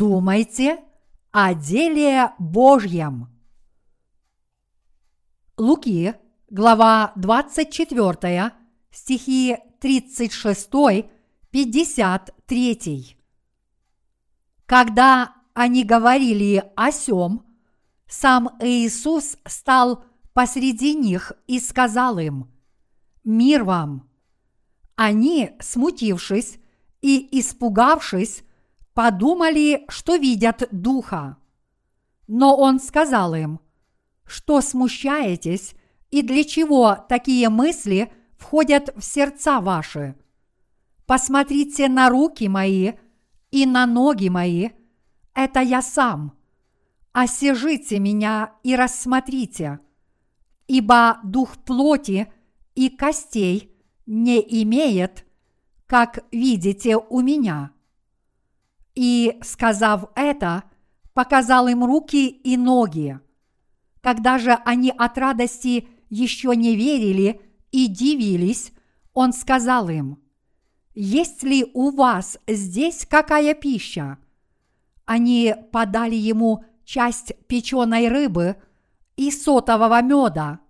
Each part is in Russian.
думайте о деле Божьем. Луки, глава 24, стихи 36, 53. Когда они говорили о сем, сам Иисус стал посреди них и сказал им, «Мир вам!» Они, смутившись и испугавшись, подумали, что видят духа. Но он сказал им, что смущаетесь и для чего такие мысли входят в сердца ваши. Посмотрите на руки мои и на ноги мои, это я сам. Осижите меня и рассмотрите, ибо дух плоти и костей не имеет, как видите у меня. И, сказав это, показал им руки и ноги. Когда же они от радости еще не верили и дивились, он сказал им, «Есть ли у вас здесь какая пища?» Они подали ему часть печеной рыбы и сотового меда.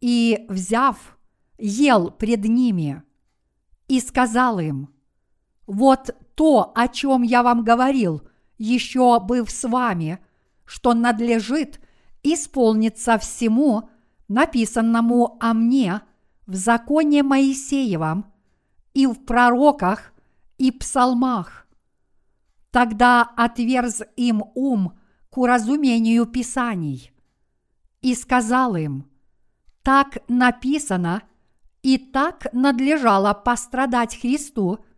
И, взяв, ел пред ними и сказал им, «Вот то, о чем я вам говорил, еще быв с вами, что надлежит исполниться всему, написанному о мне в законе Моисеевом и в пророках и псалмах. Тогда отверз им ум к уразумению Писаний и сказал им, так написано, и так надлежало пострадать Христу –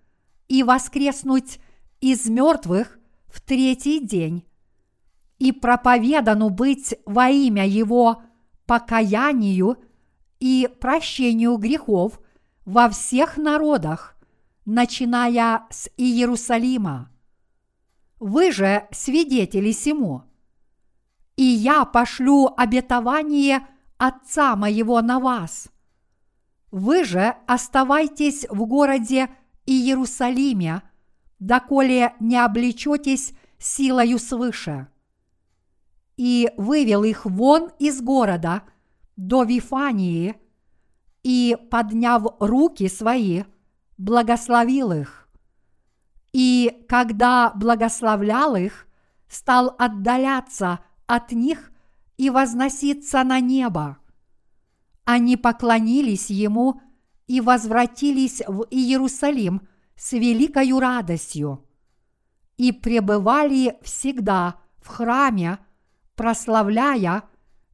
и воскреснуть из мертвых в третий день, и проповедану быть во имя Его покаянию и прощению грехов во всех народах, начиная с Иерусалима. Вы же свидетели сему. И я пошлю обетование Отца моего на вас. Вы же оставайтесь в городе Иерусалиме, доколе не облечетесь силою свыше. И вывел их вон из города до Вифании и, подняв руки свои, благословил их. И когда благословлял их, стал отдаляться от них и возноситься на небо. Они поклонились ему и возвратились в Иерусалим с великою радостью и пребывали всегда в храме, прославляя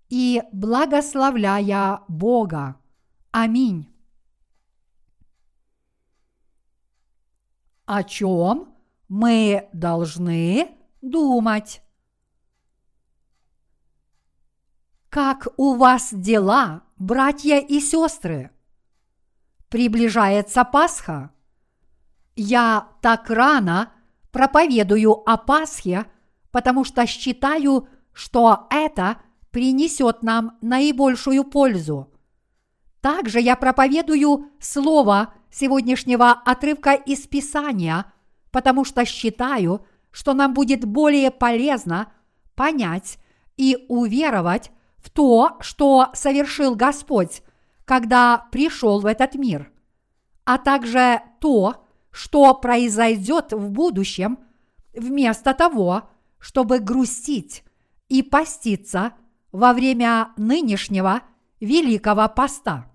и благословляя Бога. Аминь. О чем мы должны думать? Как у вас дела, братья и сестры? Приближается Пасха. Я так рано проповедую о Пасхе, потому что считаю, что это принесет нам наибольшую пользу. Также я проповедую слово сегодняшнего отрывка из Писания, потому что считаю, что нам будет более полезно понять и уверовать в то, что совершил Господь когда пришел в этот мир, а также то, что произойдет в будущем, вместо того, чтобы грустить и поститься во время нынешнего Великого Поста.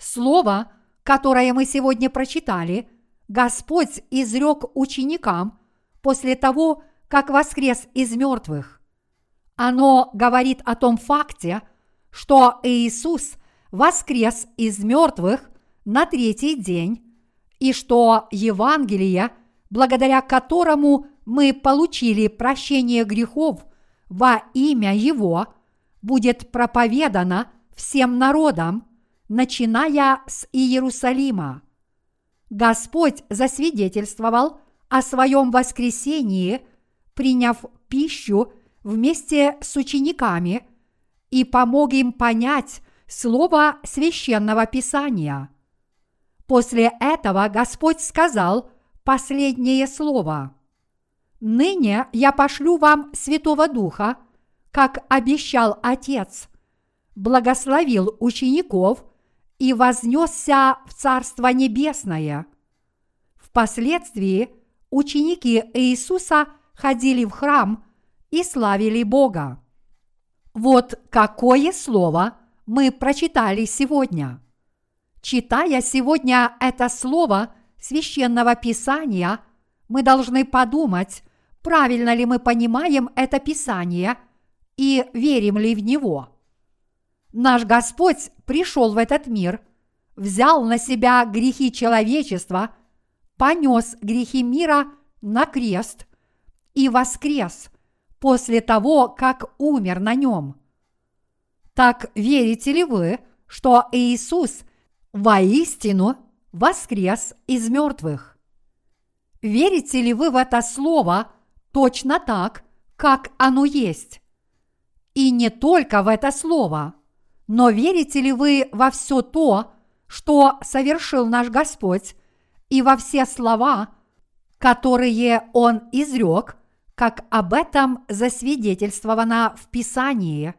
Слово, которое мы сегодня прочитали, Господь изрек ученикам после того, как воскрес из мертвых. Оно говорит о том факте, что Иисус воскрес из мертвых на третий день, и что Евангелие, благодаря которому мы получили прощение грехов во имя Его, будет проповедано всем народам, начиная с Иерусалима. Господь засвидетельствовал о своем воскресении, приняв пищу вместе с учениками и помог им понять слово священного писания. После этого Господь сказал последнее слово. Ныне я пошлю вам Святого Духа, как обещал Отец, благословил учеников и вознесся в Царство Небесное. Впоследствии ученики Иисуса ходили в храм и славили Бога. Вот какое слово мы прочитали сегодня. Читая сегодня это слово священного писания, мы должны подумать, правильно ли мы понимаем это писание и верим ли в него. Наш Господь пришел в этот мир, взял на себя грехи человечества, понес грехи мира на крест и воскрес после того, как умер на нем. Так верите ли вы, что Иисус воистину воскрес из мертвых? Верите ли вы в это слово точно так, как оно есть? И не только в это слово – но верите ли вы во все то, что совершил наш Господь, и во все слова, которые Он изрек, как об этом засвидетельствовано в Писании?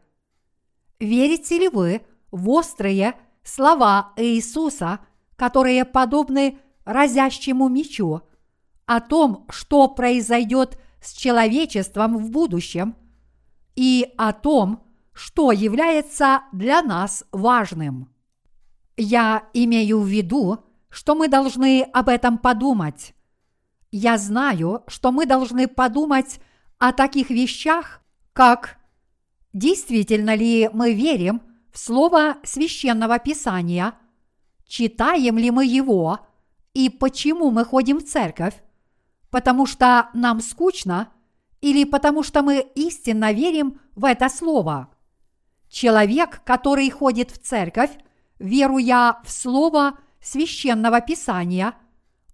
Верите ли вы в острые слова Иисуса, которые подобны разящему мечу, о том, что произойдет с человечеством в будущем, и о том, что является для нас важным. Я имею в виду, что мы должны об этом подумать. Я знаю, что мы должны подумать о таких вещах, как действительно ли мы верим в Слово священного Писания, читаем ли мы его? И почему мы ходим в церковь, потому что нам скучно или потому что мы истинно верим в это Слово – Человек, который ходит в церковь, веруя в слово священного писания,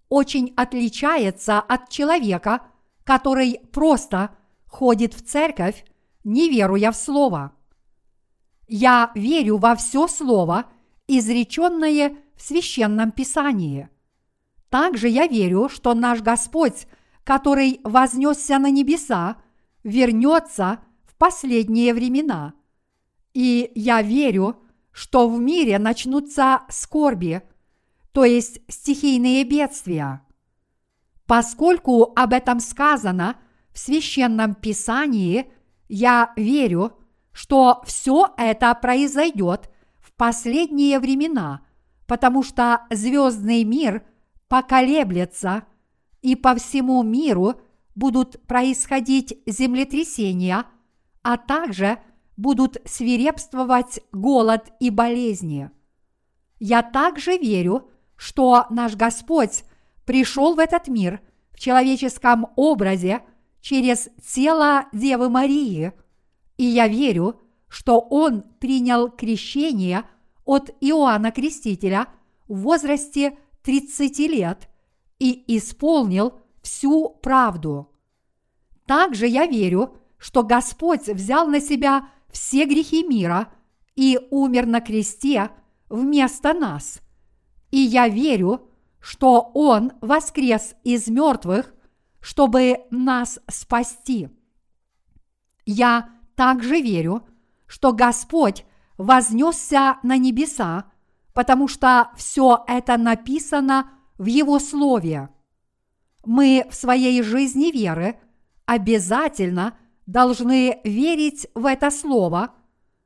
очень отличается от человека, который просто ходит в церковь, не веруя в слово. Я верю во все слово, изреченное в священном писании. Также я верю, что наш Господь, который вознесся на небеса, вернется в последние времена – и я верю, что в мире начнутся скорби, то есть стихийные бедствия. Поскольку об этом сказано в священном писании, я верю, что все это произойдет в последние времена, потому что звездный мир поколеблется, и по всему миру будут происходить землетрясения, а также – будут свирепствовать голод и болезни. Я также верю, что наш Господь пришел в этот мир в человеческом образе через тело Девы Марии, и я верю, что Он принял крещение от Иоанна Крестителя в возрасте 30 лет и исполнил всю правду. Также я верю, что Господь взял на себя все грехи мира и умер на кресте вместо нас. И я верю, что Он воскрес из мертвых, чтобы нас спасти. Я также верю, что Господь вознесся на небеса, потому что все это написано в Его Слове. Мы в своей жизни веры обязательно – должны верить в это слово,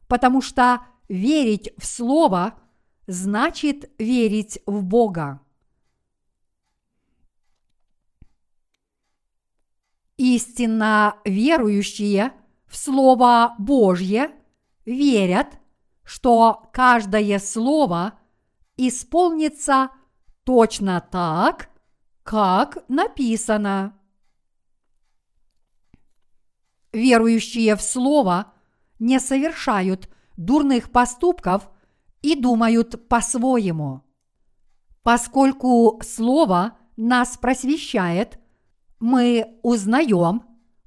потому что верить в слово значит верить в Бога. Истинно верующие в Слово Божье верят, что каждое слово исполнится точно так, как написано верующие в Слово не совершают дурных поступков и думают по-своему. Поскольку Слово нас просвещает, мы узнаем,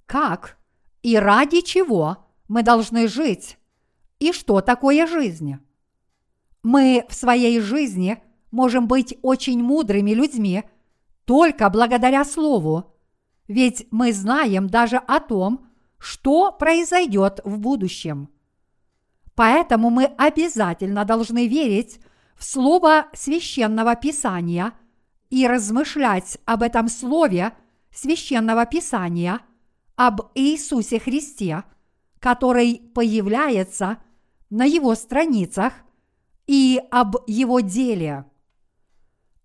как и ради чего мы должны жить и что такое жизнь. Мы в своей жизни можем быть очень мудрыми людьми только благодаря Слову, ведь мы знаем даже о том, что произойдет в будущем. Поэтому мы обязательно должны верить в Слово священного Писания и размышлять об этом Слове священного Писания, об Иисусе Христе, который появляется на Его страницах и об Его деле.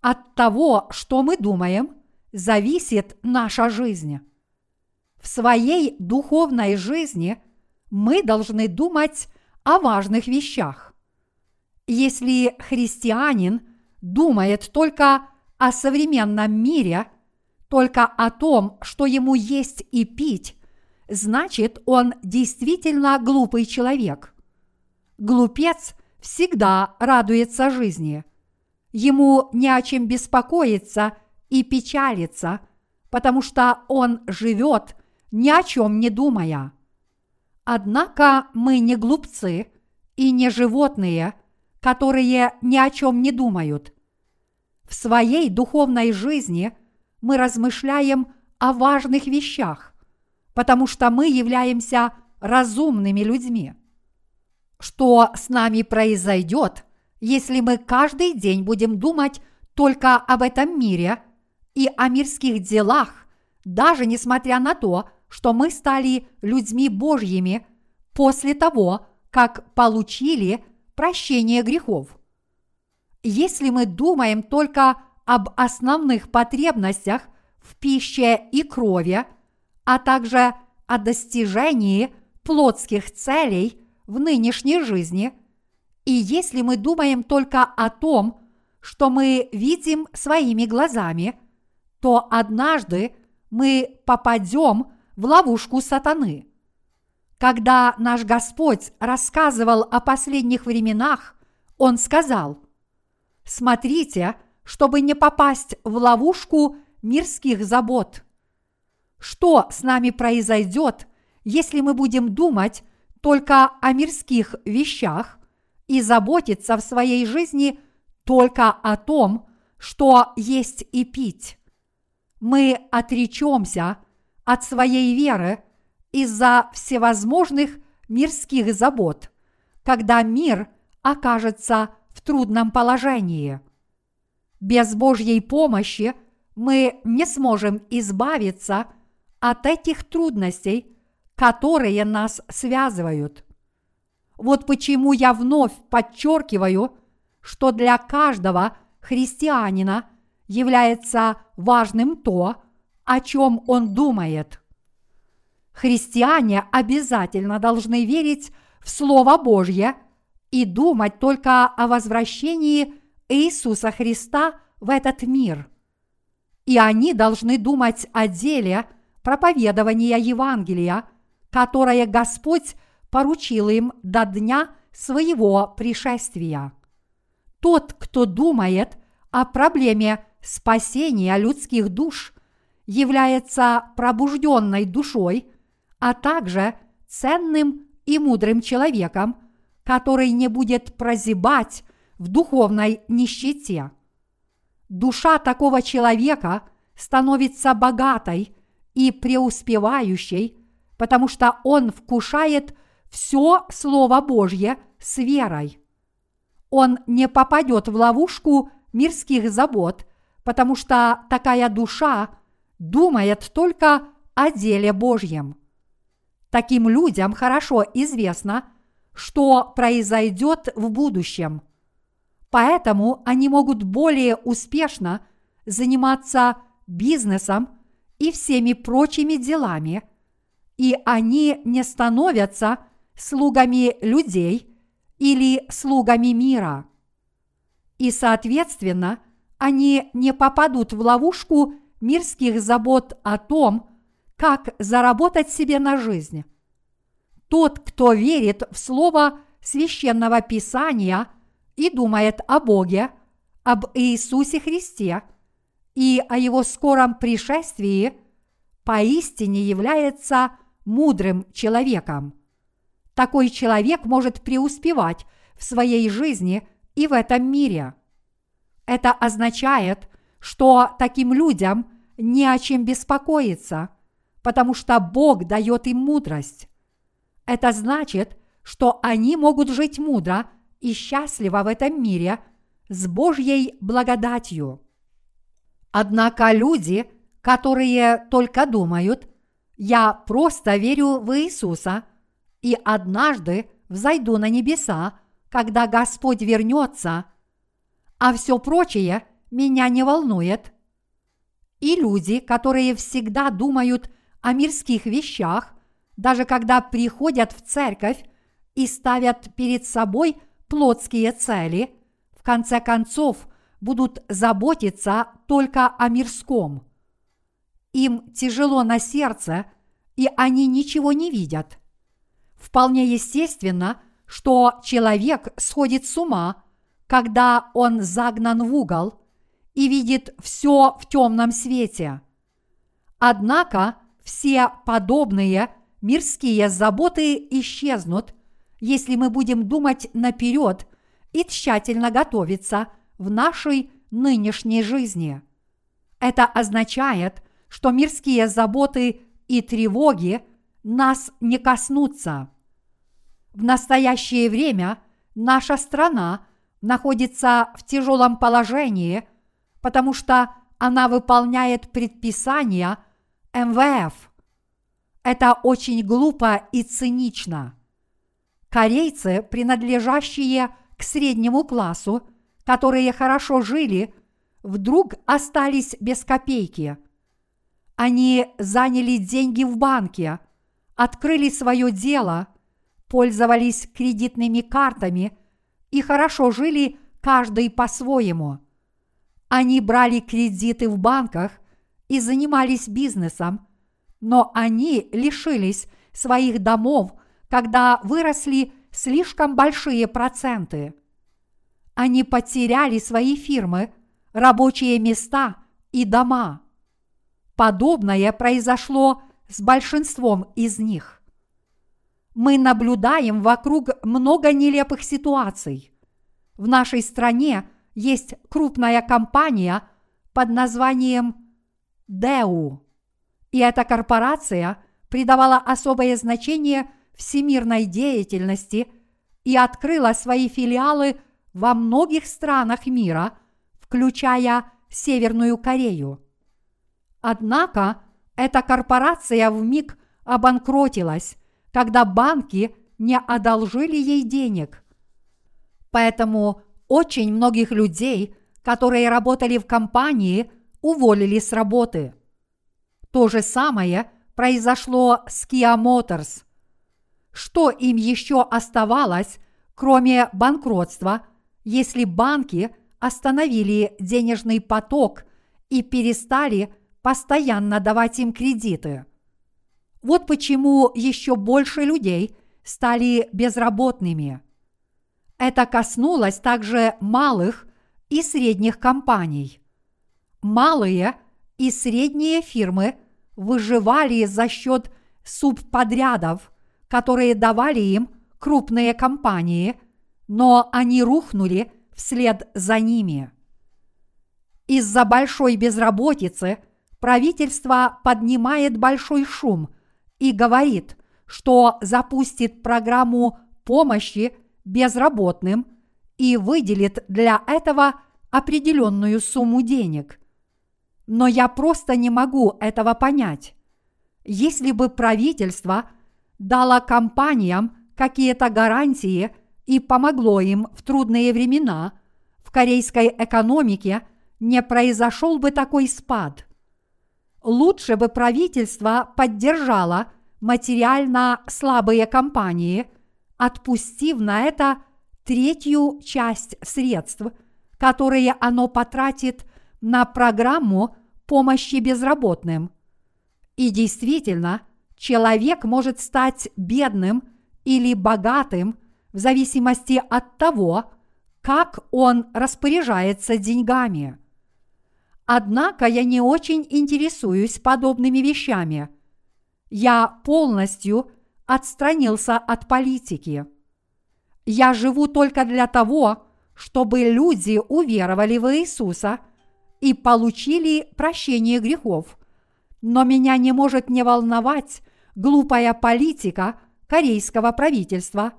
От того, что мы думаем, зависит наша жизнь. В своей духовной жизни мы должны думать о важных вещах. Если христианин думает только о современном мире, только о том, что ему есть и пить, значит он действительно глупый человек. Глупец всегда радуется жизни. Ему не о чем беспокоиться и печалиться, потому что он живет, ни о чем не думая. Однако мы не глупцы и не животные, которые ни о чем не думают. В своей духовной жизни мы размышляем о важных вещах, потому что мы являемся разумными людьми. Что с нами произойдет, если мы каждый день будем думать только об этом мире и о мирских делах, даже несмотря на то, что мы стали людьми Божьими после того, как получили прощение грехов. Если мы думаем только об основных потребностях в пище и крови, а также о достижении плотских целей в нынешней жизни, и если мы думаем только о том, что мы видим своими глазами, то однажды мы попадем в ловушку сатаны. Когда наш Господь рассказывал о последних временах, Он сказал, «Смотрите, чтобы не попасть в ловушку мирских забот. Что с нами произойдет, если мы будем думать только о мирских вещах и заботиться в своей жизни только о том, что есть и пить? Мы отречемся – от своей веры из-за всевозможных мирских забот, когда мир окажется в трудном положении. Без Божьей помощи мы не сможем избавиться от этих трудностей, которые нас связывают. Вот почему я вновь подчеркиваю, что для каждого христианина является важным то, о чем он думает. Христиане обязательно должны верить в Слово Божье и думать только о возвращении Иисуса Христа в этот мир. И они должны думать о деле проповедования Евангелия, которое Господь поручил им до дня своего пришествия. Тот, кто думает о проблеме спасения людских душ – является пробужденной душой, а также ценным и мудрым человеком, который не будет прозябать в духовной нищете. Душа такого человека становится богатой и преуспевающей, потому что он вкушает все Слово Божье с верой. Он не попадет в ловушку мирских забот, потому что такая душа думает только о деле Божьем. Таким людям хорошо известно, что произойдет в будущем. Поэтому они могут более успешно заниматься бизнесом и всеми прочими делами, и они не становятся слугами людей или слугами мира. И, соответственно, они не попадут в ловушку мирских забот о том, как заработать себе на жизнь. Тот, кто верит в слово священного писания и думает о Боге, об Иисусе Христе и о Его скором пришествии, поистине является мудрым человеком. Такой человек может преуспевать в своей жизни и в этом мире. Это означает, что таким людям не о чем беспокоиться, потому что Бог дает им мудрость. Это значит, что они могут жить мудро и счастливо в этом мире с Божьей благодатью. Однако люди, которые только думают, я просто верю в Иисуса и однажды взойду на небеса, когда Господь вернется, а все прочее меня не волнует. И люди, которые всегда думают о мирских вещах, даже когда приходят в церковь и ставят перед собой плотские цели, в конце концов будут заботиться только о мирском. Им тяжело на сердце, и они ничего не видят. Вполне естественно, что человек сходит с ума, когда он загнан в угол и видит все в темном свете. Однако все подобные мирские заботы исчезнут, если мы будем думать наперед и тщательно готовиться в нашей нынешней жизни. Это означает, что мирские заботы и тревоги нас не коснутся. В настоящее время наша страна находится в тяжелом положении, потому что она выполняет предписания МВФ. Это очень глупо и цинично. Корейцы, принадлежащие к среднему классу, которые хорошо жили, вдруг остались без копейки. Они заняли деньги в банке, открыли свое дело, пользовались кредитными картами и хорошо жили каждый по-своему. Они брали кредиты в банках и занимались бизнесом, но они лишились своих домов, когда выросли слишком большие проценты. Они потеряли свои фирмы, рабочие места и дома. Подобное произошло с большинством из них. Мы наблюдаем вокруг много нелепых ситуаций. В нашей стране есть крупная компания под названием Деу. И эта корпорация придавала особое значение всемирной деятельности и открыла свои филиалы во многих странах мира, включая Северную Корею. Однако эта корпорация в миг обанкротилась, когда банки не одолжили ей денег. Поэтому очень многих людей, которые работали в компании, уволили с работы. То же самое произошло с Kia Motors. Что им еще оставалось, кроме банкротства, если банки остановили денежный поток и перестали постоянно давать им кредиты? Вот почему еще больше людей стали безработными. Это коснулось также малых и средних компаний. Малые и средние фирмы выживали за счет субподрядов, которые давали им крупные компании, но они рухнули вслед за ними. Из-за большой безработицы правительство поднимает большой шум – и говорит, что запустит программу помощи безработным и выделит для этого определенную сумму денег. Но я просто не могу этого понять. Если бы правительство дало компаниям какие-то гарантии и помогло им в трудные времена, в корейской экономике не произошел бы такой спад – Лучше бы правительство поддержало материально слабые компании, отпустив на это третью часть средств, которые оно потратит на программу помощи безработным. И действительно, человек может стать бедным или богатым в зависимости от того, как он распоряжается деньгами. Однако я не очень интересуюсь подобными вещами. Я полностью отстранился от политики. Я живу только для того, чтобы люди уверовали в Иисуса и получили прощение грехов. Но меня не может не волновать глупая политика корейского правительства.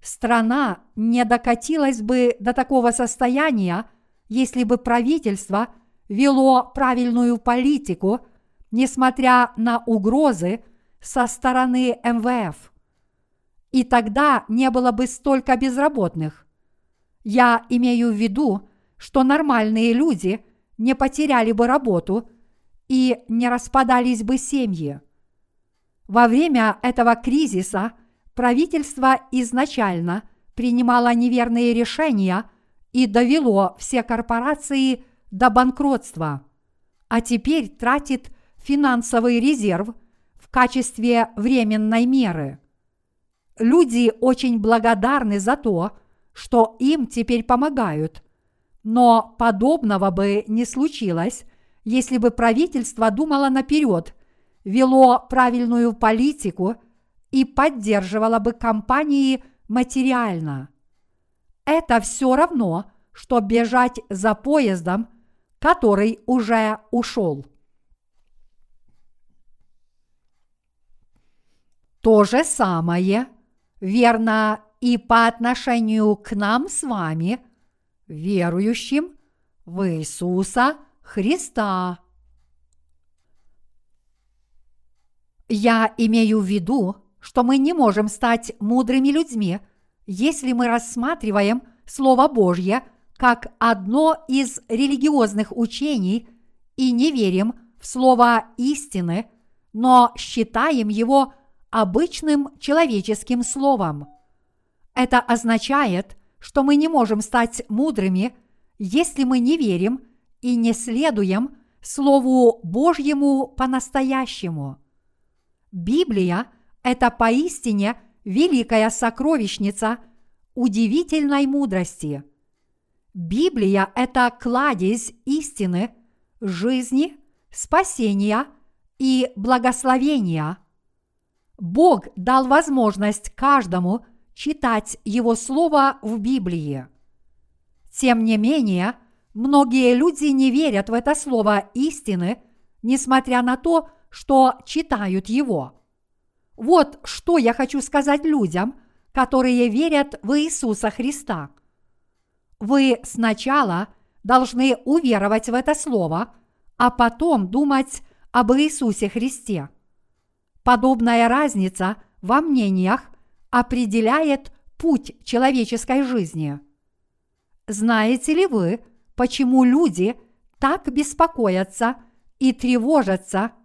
Страна не докатилась бы до такого состояния, если бы правительство вело правильную политику, несмотря на угрозы со стороны МВФ. И тогда не было бы столько безработных. Я имею в виду, что нормальные люди не потеряли бы работу и не распадались бы семьи. Во время этого кризиса правительство изначально принимало неверные решения и довело все корпорации до банкротства, а теперь тратит финансовый резерв в качестве временной меры. Люди очень благодарны за то, что им теперь помогают, но подобного бы не случилось, если бы правительство думало наперед – вело правильную политику и поддерживало бы компании материально. Это все равно, что бежать за поездом, который уже ушел. То же самое верно и по отношению к нам с вами, верующим в Иисуса Христа. Я имею в виду, что мы не можем стать мудрыми людьми, если мы рассматриваем Слово Божье как одно из религиозных учений и не верим в Слово истины, но считаем его обычным человеческим словом. Это означает, что мы не можем стать мудрыми, если мы не верим и не следуем Слову Божьему по-настоящему. Библия – это поистине великая сокровищница удивительной мудрости. Библия – это кладезь истины, жизни, спасения и благословения. Бог дал возможность каждому читать Его Слово в Библии. Тем не менее, многие люди не верят в это Слово истины, несмотря на то, что читают его. Вот что я хочу сказать людям, которые верят в Иисуса Христа. Вы сначала должны уверовать в это слово, а потом думать об Иисусе Христе. Подобная разница во мнениях определяет путь человеческой жизни. Знаете ли вы, почему люди так беспокоятся и тревожатся –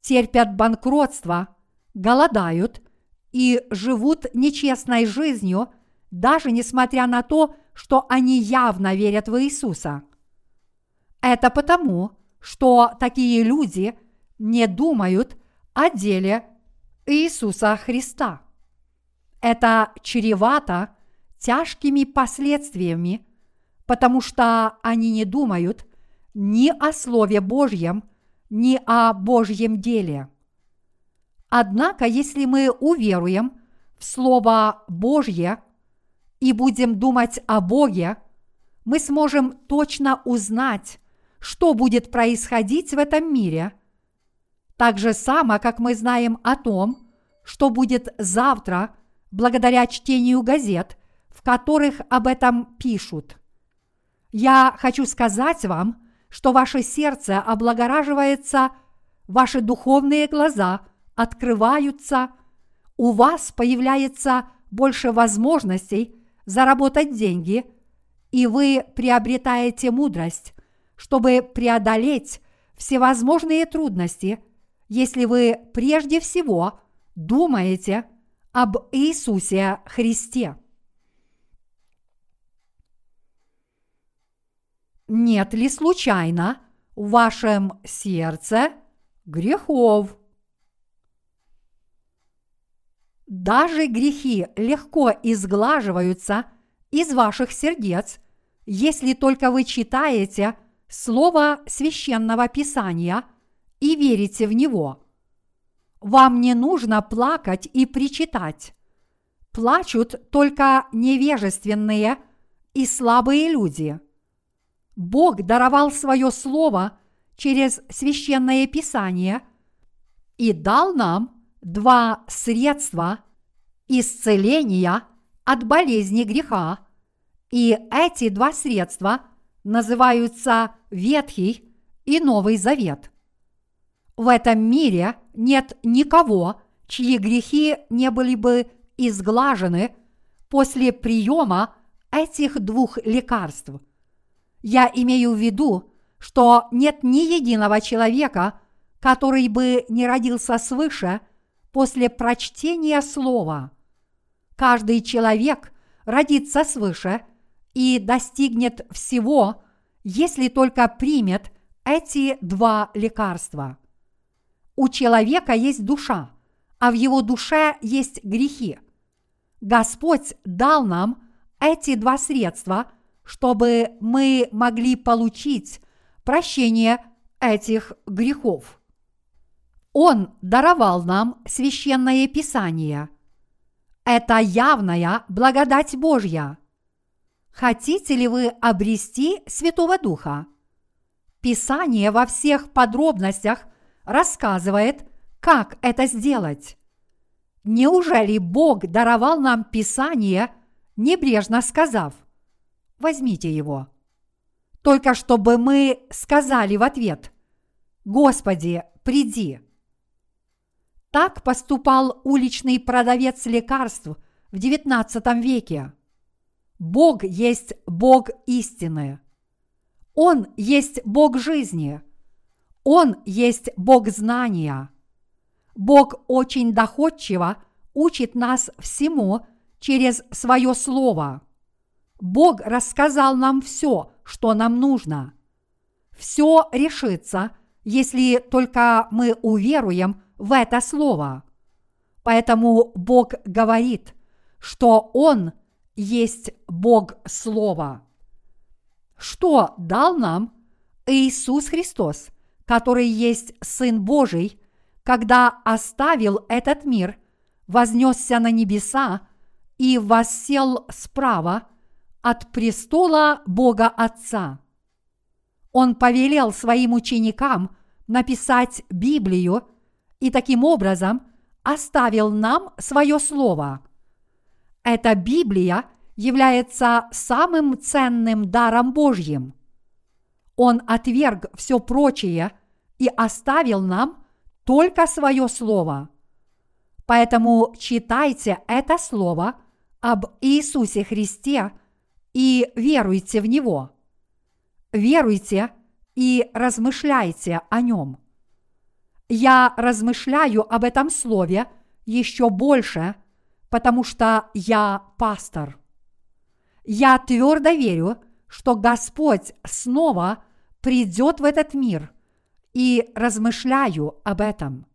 терпят банкротство, голодают и живут нечестной жизнью, даже несмотря на то, что они явно верят в Иисуса. Это потому, что такие люди не думают о деле Иисуса Христа. Это чревато тяжкими последствиями, потому что они не думают ни о Слове Божьем, ни о Божьем деле. Однако, если мы уверуем в Слово Божье и будем думать о Боге, мы сможем точно узнать, что будет происходить в этом мире. Так же само, как мы знаем о том, что будет завтра благодаря чтению газет, в которых об этом пишут. Я хочу сказать вам, что ваше сердце облагораживается, ваши духовные глаза открываются, у вас появляется больше возможностей заработать деньги, и вы приобретаете мудрость, чтобы преодолеть всевозможные трудности, если вы прежде всего думаете об Иисусе Христе. Нет ли случайно в вашем сердце грехов? Даже грехи легко изглаживаются из ваших сердец, если только вы читаете Слово священного Писания и верите в него. Вам не нужно плакать и причитать. Плачут только невежественные и слабые люди – Бог даровал свое Слово через священное Писание и дал нам два средства исцеления от болезни греха, и эти два средства называются Ветхий и Новый Завет. В этом мире нет никого, чьи грехи не были бы изглажены после приема этих двух лекарств. Я имею в виду, что нет ни единого человека, который бы не родился свыше после прочтения слова. Каждый человек родится свыше и достигнет всего, если только примет эти два лекарства. У человека есть душа, а в его душе есть грехи. Господь дал нам эти два средства, чтобы мы могли получить прощение этих грехов. Он даровал нам священное писание. Это явная благодать Божья. Хотите ли вы обрести Святого Духа? Писание во всех подробностях рассказывает, как это сделать. Неужели Бог даровал нам Писание, небрежно сказав, возьмите его? Только чтобы мы сказали в ответ, Господи, приди. Так поступал уличный продавец лекарств в XIX веке. Бог есть Бог истины. Он есть Бог жизни. Он есть Бог знания. Бог очень доходчиво учит нас всему через свое Слово. Бог рассказал нам все, что нам нужно. Все решится, если только мы уверуем в это Слово. Поэтому Бог говорит, что Он есть Бог Слова. Что дал нам Иисус Христос, который есть Сын Божий, когда оставил этот мир, вознесся на небеса и воссел справа от престола Бога Отца. Он повелел своим ученикам написать Библию и таким образом оставил нам свое слово – эта Библия является самым ценным даром Божьим. Он отверг все прочее и оставил нам только свое слово. Поэтому читайте это слово об Иисусе Христе и веруйте в Него. Веруйте и размышляйте о Нем. Я размышляю об этом слове еще больше – потому что я пастор. Я твердо верю, что Господь снова придет в этот мир и размышляю об этом.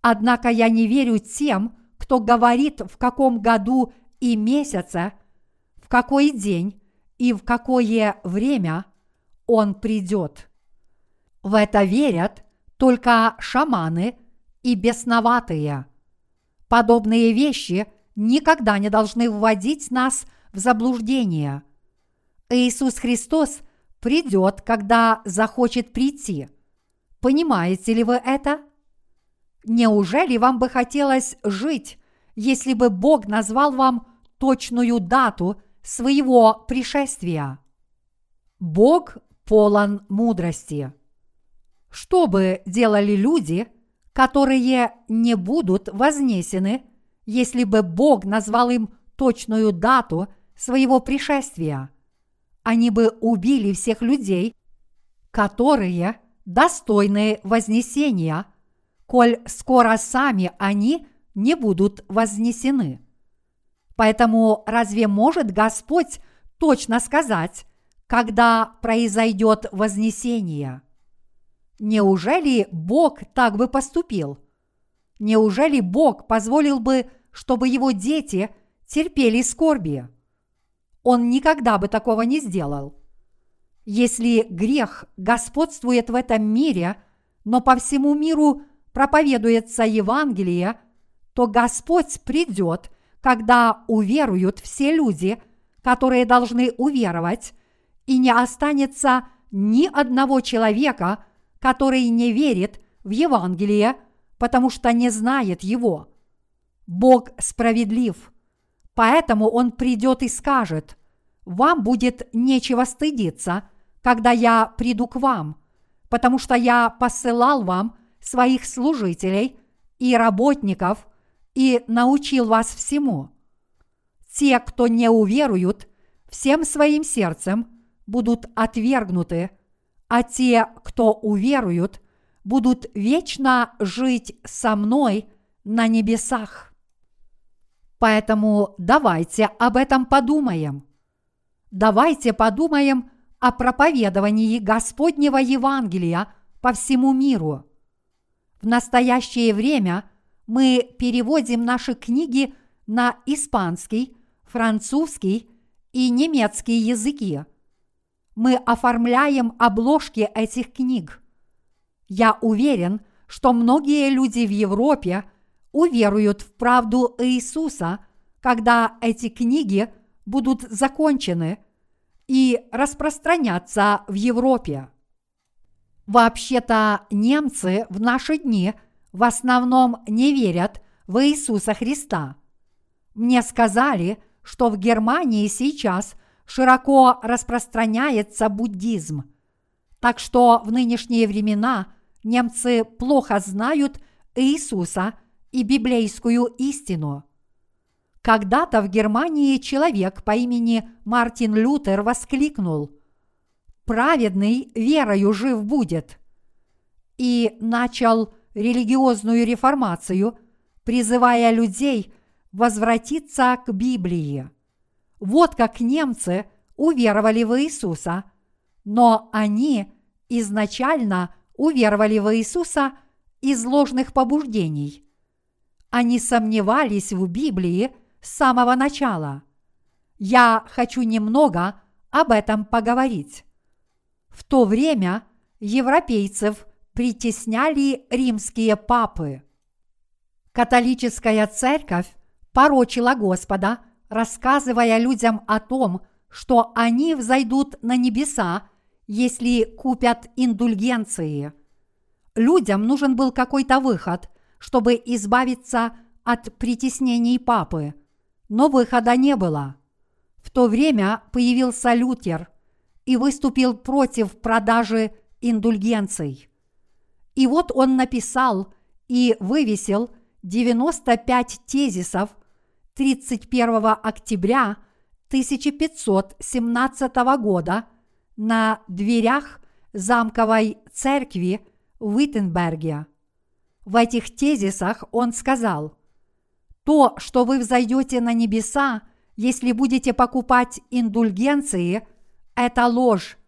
Однако я не верю тем, кто говорит, в каком году и месяце, какой день и в какое время он придет. В это верят только шаманы и бесноватые – Подобные вещи никогда не должны вводить нас в заблуждение. Иисус Христос придет, когда захочет прийти. Понимаете ли вы это? Неужели вам бы хотелось жить, если бы Бог назвал вам точную дату своего пришествия? Бог полон мудрости. Что бы делали люди – которые не будут вознесены, если бы Бог назвал им точную дату своего пришествия. Они бы убили всех людей, которые достойны вознесения, коль скоро сами они не будут вознесены. Поэтому разве может Господь точно сказать, когда произойдет вознесение? Неужели Бог так бы поступил? Неужели Бог позволил бы, чтобы его дети терпели скорби? Он никогда бы такого не сделал. Если грех господствует в этом мире, но по всему миру проповедуется Евангелие, то Господь придет, когда уверуют все люди, которые должны уверовать, и не останется ни одного человека, который не верит в Евангелие, потому что не знает его. Бог справедлив, поэтому Он придет и скажет, «Вам будет нечего стыдиться, когда я приду к вам, потому что я посылал вам своих служителей и работников и научил вас всему. Те, кто не уверуют, всем своим сердцем будут отвергнуты, а те, кто уверуют, будут вечно жить со мной на небесах. Поэтому давайте об этом подумаем. Давайте подумаем о проповедовании Господнего Евангелия по всему миру. В настоящее время мы переводим наши книги на испанский, французский и немецкий языки. Мы оформляем обложки этих книг. Я уверен, что многие люди в Европе уверуют в правду Иисуса, когда эти книги будут закончены и распространяться в Европе. Вообще-то немцы в наши дни в основном не верят в Иисуса Христа. Мне сказали, что в Германии сейчас широко распространяется буддизм. Так что в нынешние времена немцы плохо знают Иисуса и библейскую истину. Когда-то в Германии человек по имени Мартин Лютер воскликнул «Праведный верою жив будет» и начал религиозную реформацию, призывая людей возвратиться к Библии. Вот как немцы уверовали в Иисуса, но они изначально уверовали в Иисуса из ложных побуждений. Они сомневались в Библии с самого начала. Я хочу немного об этом поговорить. В то время европейцев притесняли римские папы. Католическая церковь порочила Господа, рассказывая людям о том, что они взойдут на небеса, если купят индульгенции. Людям нужен был какой-то выход, чтобы избавиться от притеснений папы, но выхода не было. В то время появился Лютер и выступил против продажи индульгенций. И вот он написал и вывесил 95 тезисов 31 октября 1517 года на дверях замковой церкви в Виттенберге. В этих тезисах он сказал, «То, что вы взойдете на небеса, если будете покупать индульгенции, это ложь.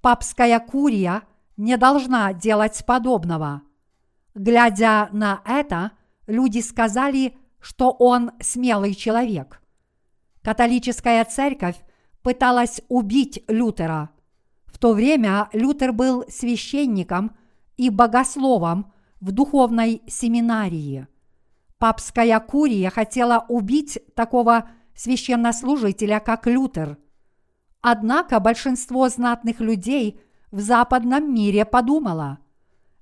Папская курия не должна делать подобного». Глядя на это, люди сказали, что он смелый человек. Католическая церковь пыталась убить Лютера. В то время Лютер был священником и богословом в духовной семинарии. Папская курия хотела убить такого священнослужителя, как Лютер. Однако большинство знатных людей в западном мире подумало,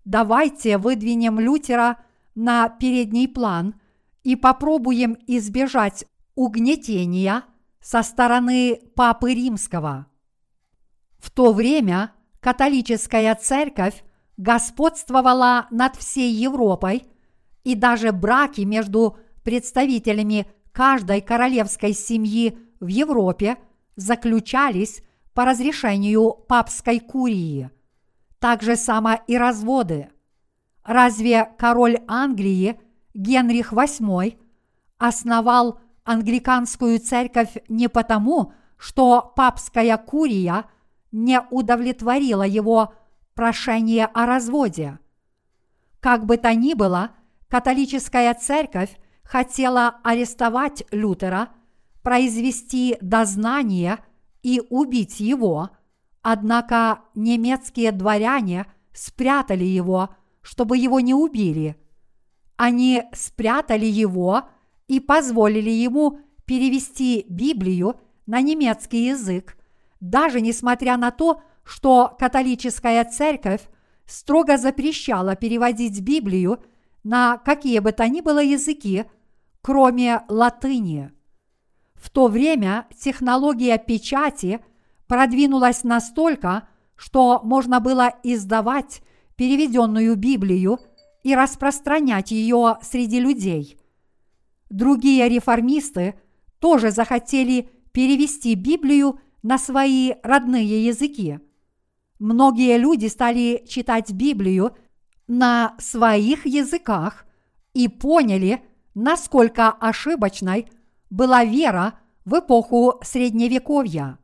давайте выдвинем Лютера на передний план и попробуем избежать угнетения со стороны Папы Римского. В то время католическая церковь господствовала над всей Европой, и даже браки между представителями каждой королевской семьи в Европе заключались по разрешению папской курии. Так же само и разводы. Разве король Англии Генрих VIII основал англиканскую церковь не потому, что папская курия не удовлетворила его прошение о разводе. Как бы то ни было, католическая церковь хотела арестовать Лютера, произвести дознание и убить его, однако немецкие дворяне спрятали его, чтобы его не убили. Они спрятали его и позволили ему перевести Библию на немецкий язык даже несмотря на то, что католическая церковь строго запрещала переводить Библию на какие бы то ни было языки, кроме латыни. В то время технология печати продвинулась настолько, что можно было издавать переведенную Библию и распространять ее среди людей. Другие реформисты тоже захотели перевести Библию на свои родные языки. Многие люди стали читать Библию на своих языках и поняли, насколько ошибочной была вера в эпоху Средневековья.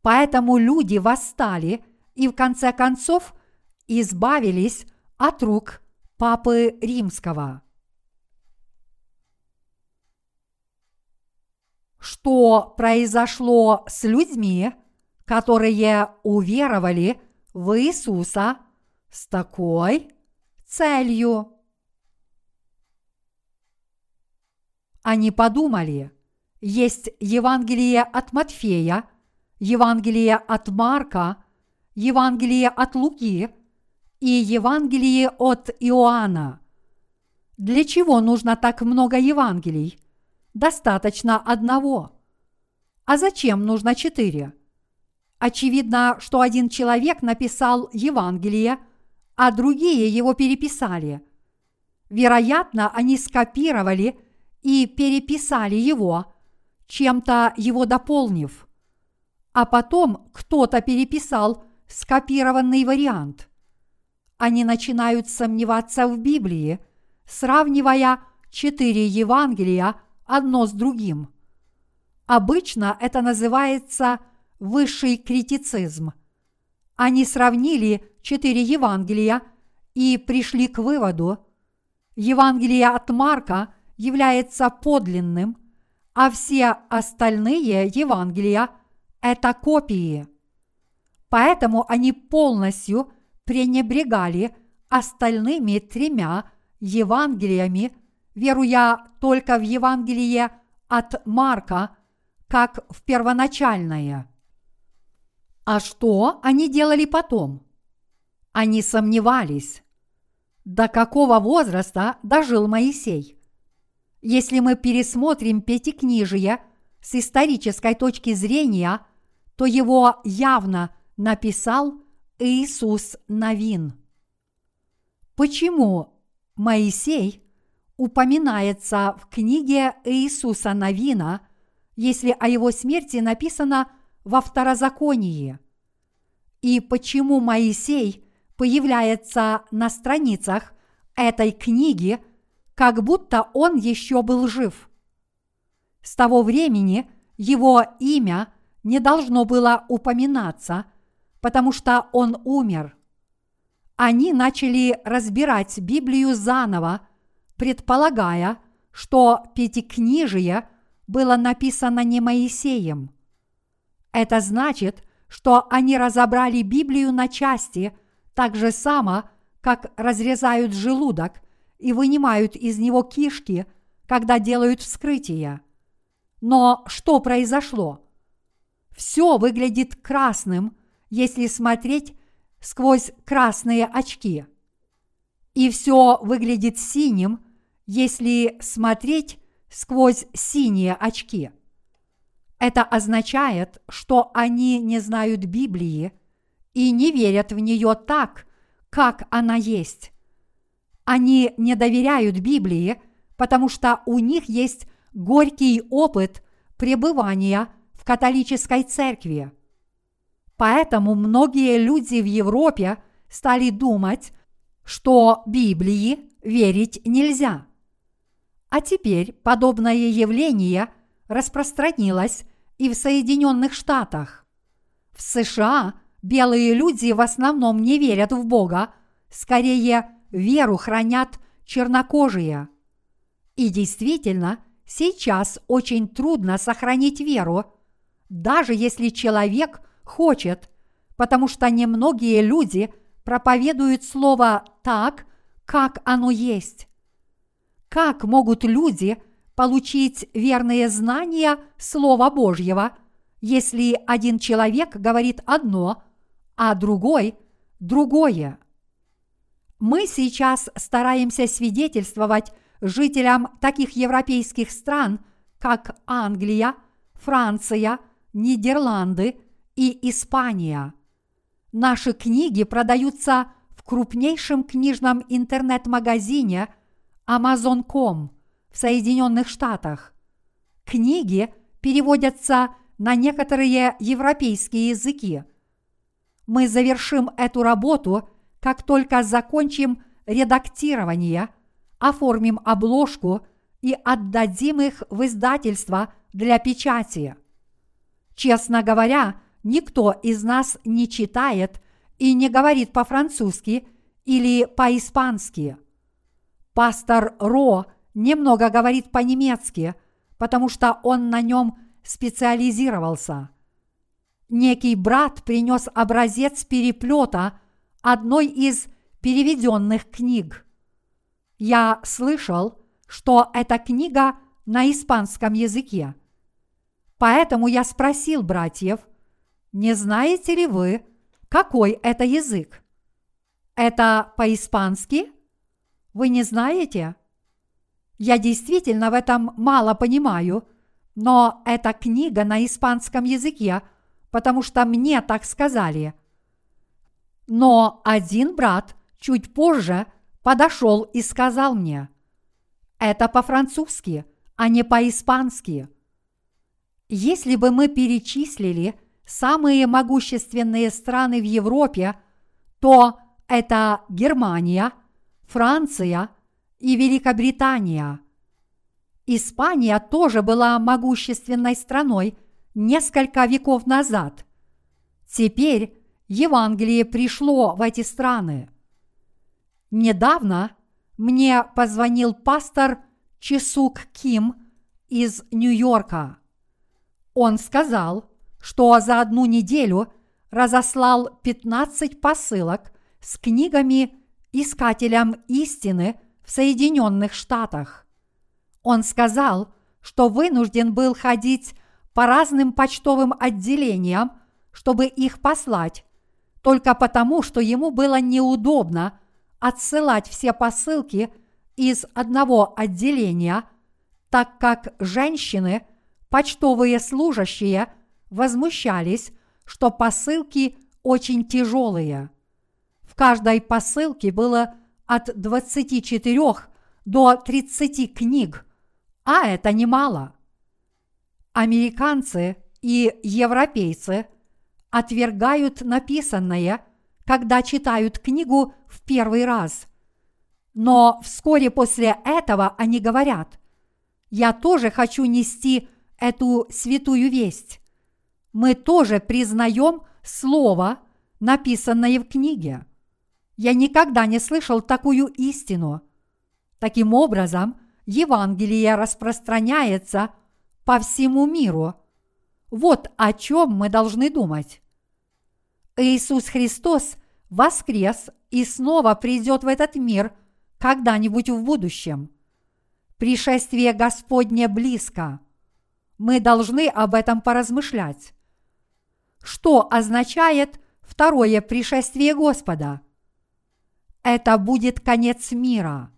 Поэтому люди восстали и в конце концов избавились от рук Папы Римского. Что произошло с людьми, которые уверовали в Иисуса с такой целью? Они подумали, есть Евангелие от Матфея, Евангелие от Марка, Евангелие от Луки и Евангелие от Иоанна. Для чего нужно так много Евангелий? Достаточно одного. А зачем нужно четыре? Очевидно, что один человек написал Евангелие, а другие его переписали. Вероятно, они скопировали и переписали его, чем-то его дополнив. А потом кто-то переписал скопированный вариант. Они начинают сомневаться в Библии, сравнивая четыре Евангелия одно с другим. Обычно это называется высший критицизм. Они сравнили четыре Евангелия и пришли к выводу, Евангелие от Марка является подлинным, а все остальные Евангелия – это копии. Поэтому они полностью пренебрегали остальными тремя Евангелиями, веруя только в Евангелие от Марка, как в первоначальное. А что они делали потом? Они сомневались. До какого возраста дожил Моисей? Если мы пересмотрим Пятикнижие с исторической точки зрения, то его явно написал Иисус Новин. Почему Моисей упоминается в книге Иисуса Новина, если о его смерти написано во Второзаконии? И почему Моисей появляется на страницах этой книги, как будто он еще был жив? С того времени его имя не должно было упоминаться, потому что он умер. Они начали разбирать Библию заново, предполагая, что Пятикнижие было написано не Моисеем. Это значит, что они разобрали Библию на части так же само, как разрезают желудок и вынимают из него кишки, когда делают вскрытие. Но что произошло? Все выглядит красным, если смотреть сквозь красные очки. И все выглядит синим, если смотреть сквозь синие очки. Это означает, что они не знают Библии и не верят в нее так, как она есть. Они не доверяют Библии, потому что у них есть горький опыт пребывания в католической церкви. Поэтому многие люди в Европе стали думать, что Библии верить нельзя. А теперь подобное явление распространилось и в Соединенных Штатах. В США белые люди в основном не верят в Бога, скорее веру хранят чернокожие. И действительно, сейчас очень трудно сохранить веру, даже если человек хочет, потому что немногие люди проповедуют Слово так, как оно есть. Как могут люди получить верные знания Слова Божьего, если один человек говорит одно, а другой – другое. Мы сейчас стараемся свидетельствовать жителям таких европейских стран, как Англия, Франция, Нидерланды и Испания. Наши книги продаются в крупнейшем книжном интернет-магазине Amazon.com в Соединенных Штатах. Книги переводятся на некоторые европейские языки. Мы завершим эту работу, как только закончим редактирование, оформим обложку и отдадим их в издательство для печати. Честно говоря, никто из нас не читает и не говорит по-французски или по-испански. Пастор Ро немного говорит по-немецки, потому что он на нем специализировался. Некий брат принес образец переплета одной из переведенных книг. Я слышал, что эта книга на испанском языке. Поэтому я спросил братьев, не знаете ли вы, какой это язык? Это по-испански? Вы не знаете? Я действительно в этом мало понимаю, но эта книга на испанском языке, потому что мне так сказали. Но один брат чуть позже подошел и сказал мне, это по-французски, а не по-испански. Если бы мы перечислили самые могущественные страны в Европе, то это Германия, Франция и Великобритания. Испания тоже была могущественной страной несколько веков назад. Теперь Евангелие пришло в эти страны. Недавно мне позвонил пастор Чесук Ким из Нью-Йорка. Он сказал, что за одну неделю разослал 15 посылок с книгами искателям истины в Соединенных Штатах. Он сказал, что вынужден был ходить по разным почтовым отделениям, чтобы их послать, только потому, что ему было неудобно отсылать все посылки из одного отделения, так как женщины, почтовые служащие, возмущались, что посылки очень тяжелые. В каждой посылке было от 24 до 30 книг, а это немало. Американцы и европейцы отвергают написанное, когда читают книгу в первый раз. Но вскоре после этого они говорят, я тоже хочу нести эту святую весть. Мы тоже признаем слово, написанное в книге. Я никогда не слышал такую истину. Таким образом, Евангелие распространяется по всему миру. Вот о чем мы должны думать. Иисус Христос воскрес и снова придет в этот мир когда-нибудь в будущем. Пришествие Господне близко. Мы должны об этом поразмышлять. Что означает второе пришествие Господа? Это будет конец мира.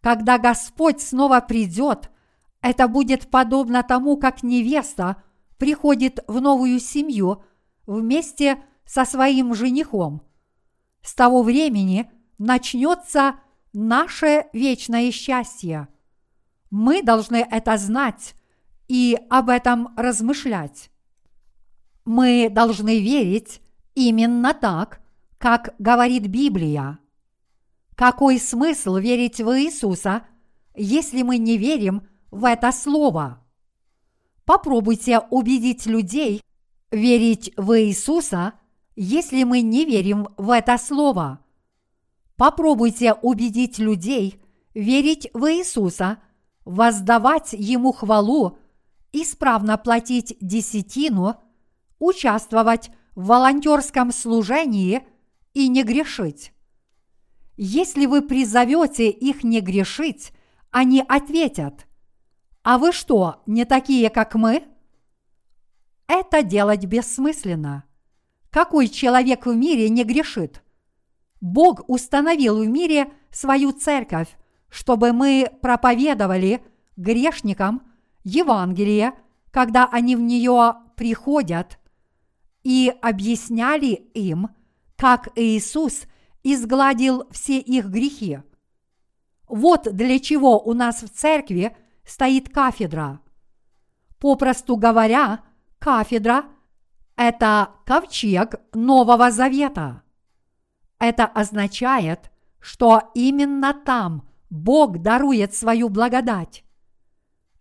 Когда Господь снова придет, это будет подобно тому, как невеста приходит в новую семью вместе со своим женихом. С того времени начнется наше вечное счастье. Мы должны это знать и об этом размышлять. Мы должны верить именно так, как говорит Библия. Какой смысл верить в Иисуса, если мы не верим в это слово? Попробуйте убедить людей верить в Иисуса, если мы не верим в это слово. Попробуйте убедить людей верить в Иисуса, воздавать Ему хвалу, исправно платить десятину, участвовать в волонтерском служении и не грешить. Если вы призовете их не грешить, они ответят, «А вы что, не такие, как мы?» это делать бессмысленно. Какой человек в мире не грешит? Бог установил в мире свою церковь, чтобы мы проповедовали грешникам Евангелие, когда они в нее приходят, и объясняли им, как Иисус изгладил все их грехи. Вот для чего у нас в церкви стоит кафедра. Попросту говоря, кафедра – это ковчег Нового Завета. Это означает, что именно там Бог дарует свою благодать.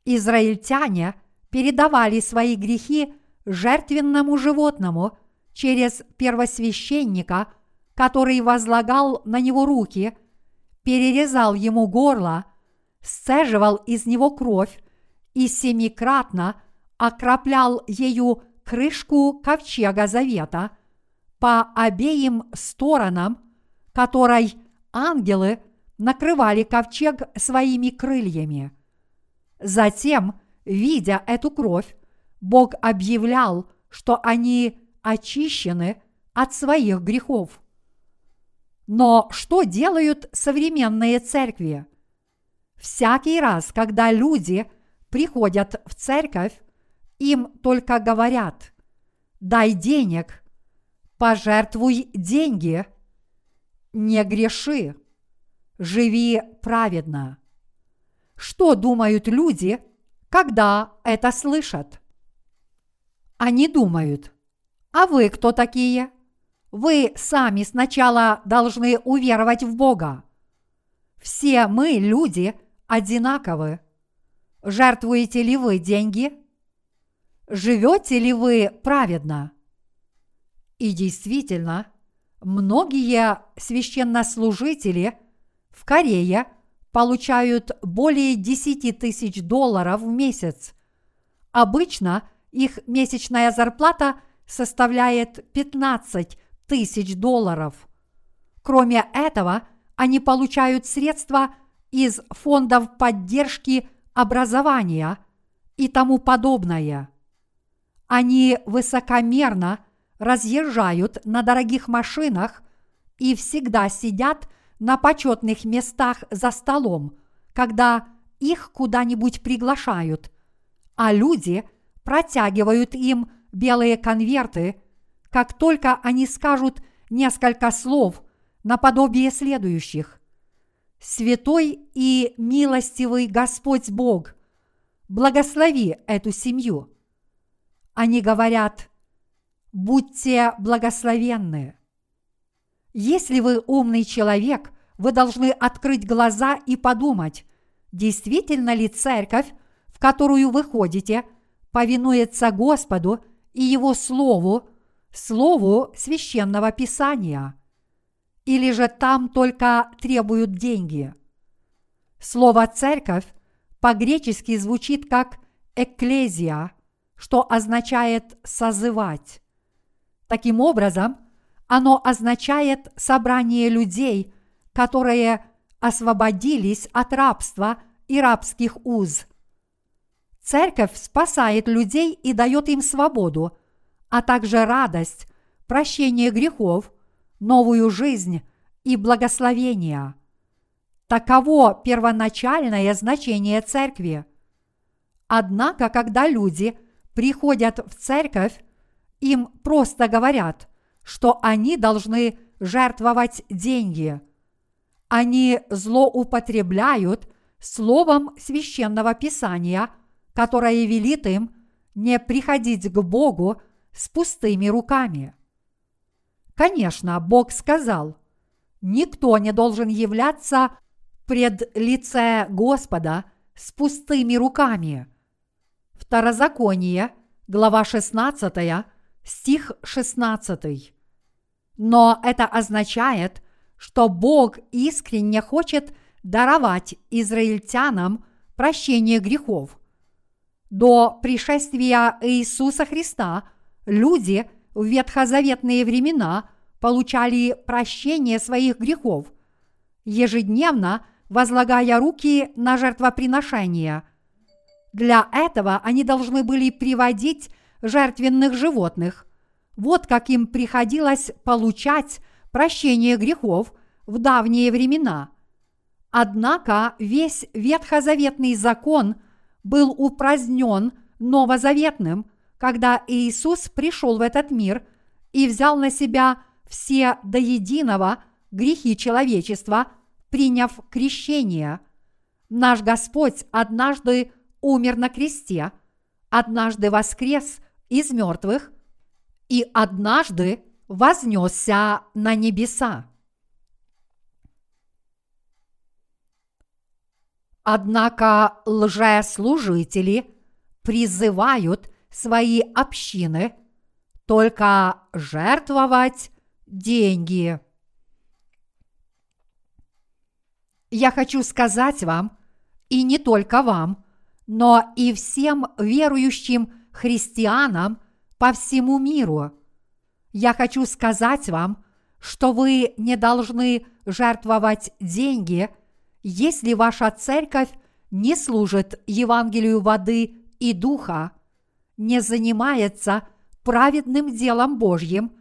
Израильтяне передавали свои грехи жертвенному животному через первосвященника, который возлагал на него руки, перерезал ему горло, сцеживал из него кровь и семикратно окроплял ею крышку ковчега завета по обеим сторонам, которой ангелы накрывали ковчег своими крыльями. Затем, видя эту кровь, Бог объявлял, что они очищены от своих грехов. Но что делают современные церкви? Всякий раз, когда люди приходят в церковь, им только говорят «дай денег», «пожертвуй деньги», «не греши», «живи праведно». Что думают люди, когда это слышат? Они думают, а вы кто такие? Вы сами сначала должны уверовать в Бога. Все мы, люди, одинаковы. Жертвуете ли вы деньги? Живете ли вы праведно? И действительно, многие священнослужители в Корее получают более 10 тысяч долларов в месяц. Обычно их месячная зарплата составляет 15 тысяч долларов. Кроме этого, они получают средства из фондов поддержки образования и тому подобное. Они высокомерно разъезжают на дорогих машинах и всегда сидят на почетных местах за столом, когда их куда-нибудь приглашают, а люди протягивают им белые конверты, как только они скажут несколько слов наподобие следующих. Святой и милостивый Господь Бог, благослови эту семью – они говорят, будьте благословенны. Если вы умный человек, вы должны открыть глаза и подумать, действительно ли церковь, в которую вы ходите, повинуется Господу и Его Слову, Слову священного Писания. Или же там только требуют деньги. Слово «церковь» по-гречески звучит как «экклезия», что означает «созывать». Таким образом, оно означает собрание людей, которые освободились от рабства и рабских уз. Церковь спасает людей и дает им свободу, а также радость, прощение грехов, новую жизнь и благословение. Таково первоначальное значение церкви. Однако, когда люди – приходят в церковь, им просто говорят, что они должны жертвовать деньги. Они злоупотребляют словом священного писания, которое велит им не приходить к Богу с пустыми руками. Конечно, Бог сказал, никто не должен являться пред лице Господа с пустыми руками – Второзаконие, глава 16, стих 16. Но это означает, что Бог искренне хочет даровать израильтянам прощение грехов. До пришествия Иисуса Христа люди в ветхозаветные времена получали прощение своих грехов, ежедневно возлагая руки на жертвоприношение – для этого они должны были приводить жертвенных животных. Вот как им приходилось получать прощение грехов в давние времена. Однако весь ветхозаветный закон был упразднен новозаветным, когда Иисус пришел в этот мир и взял на себя все до единого грехи человечества, приняв крещение. Наш Господь однажды умер на кресте, однажды воскрес из мертвых и однажды вознесся на небеса. Однако лжеслужители призывают свои общины только жертвовать деньги. Я хочу сказать вам, и не только вам, но и всем верующим христианам по всему миру. Я хочу сказать вам, что вы не должны жертвовать деньги, если ваша церковь не служит Евангелию воды и духа, не занимается праведным делом Божьим,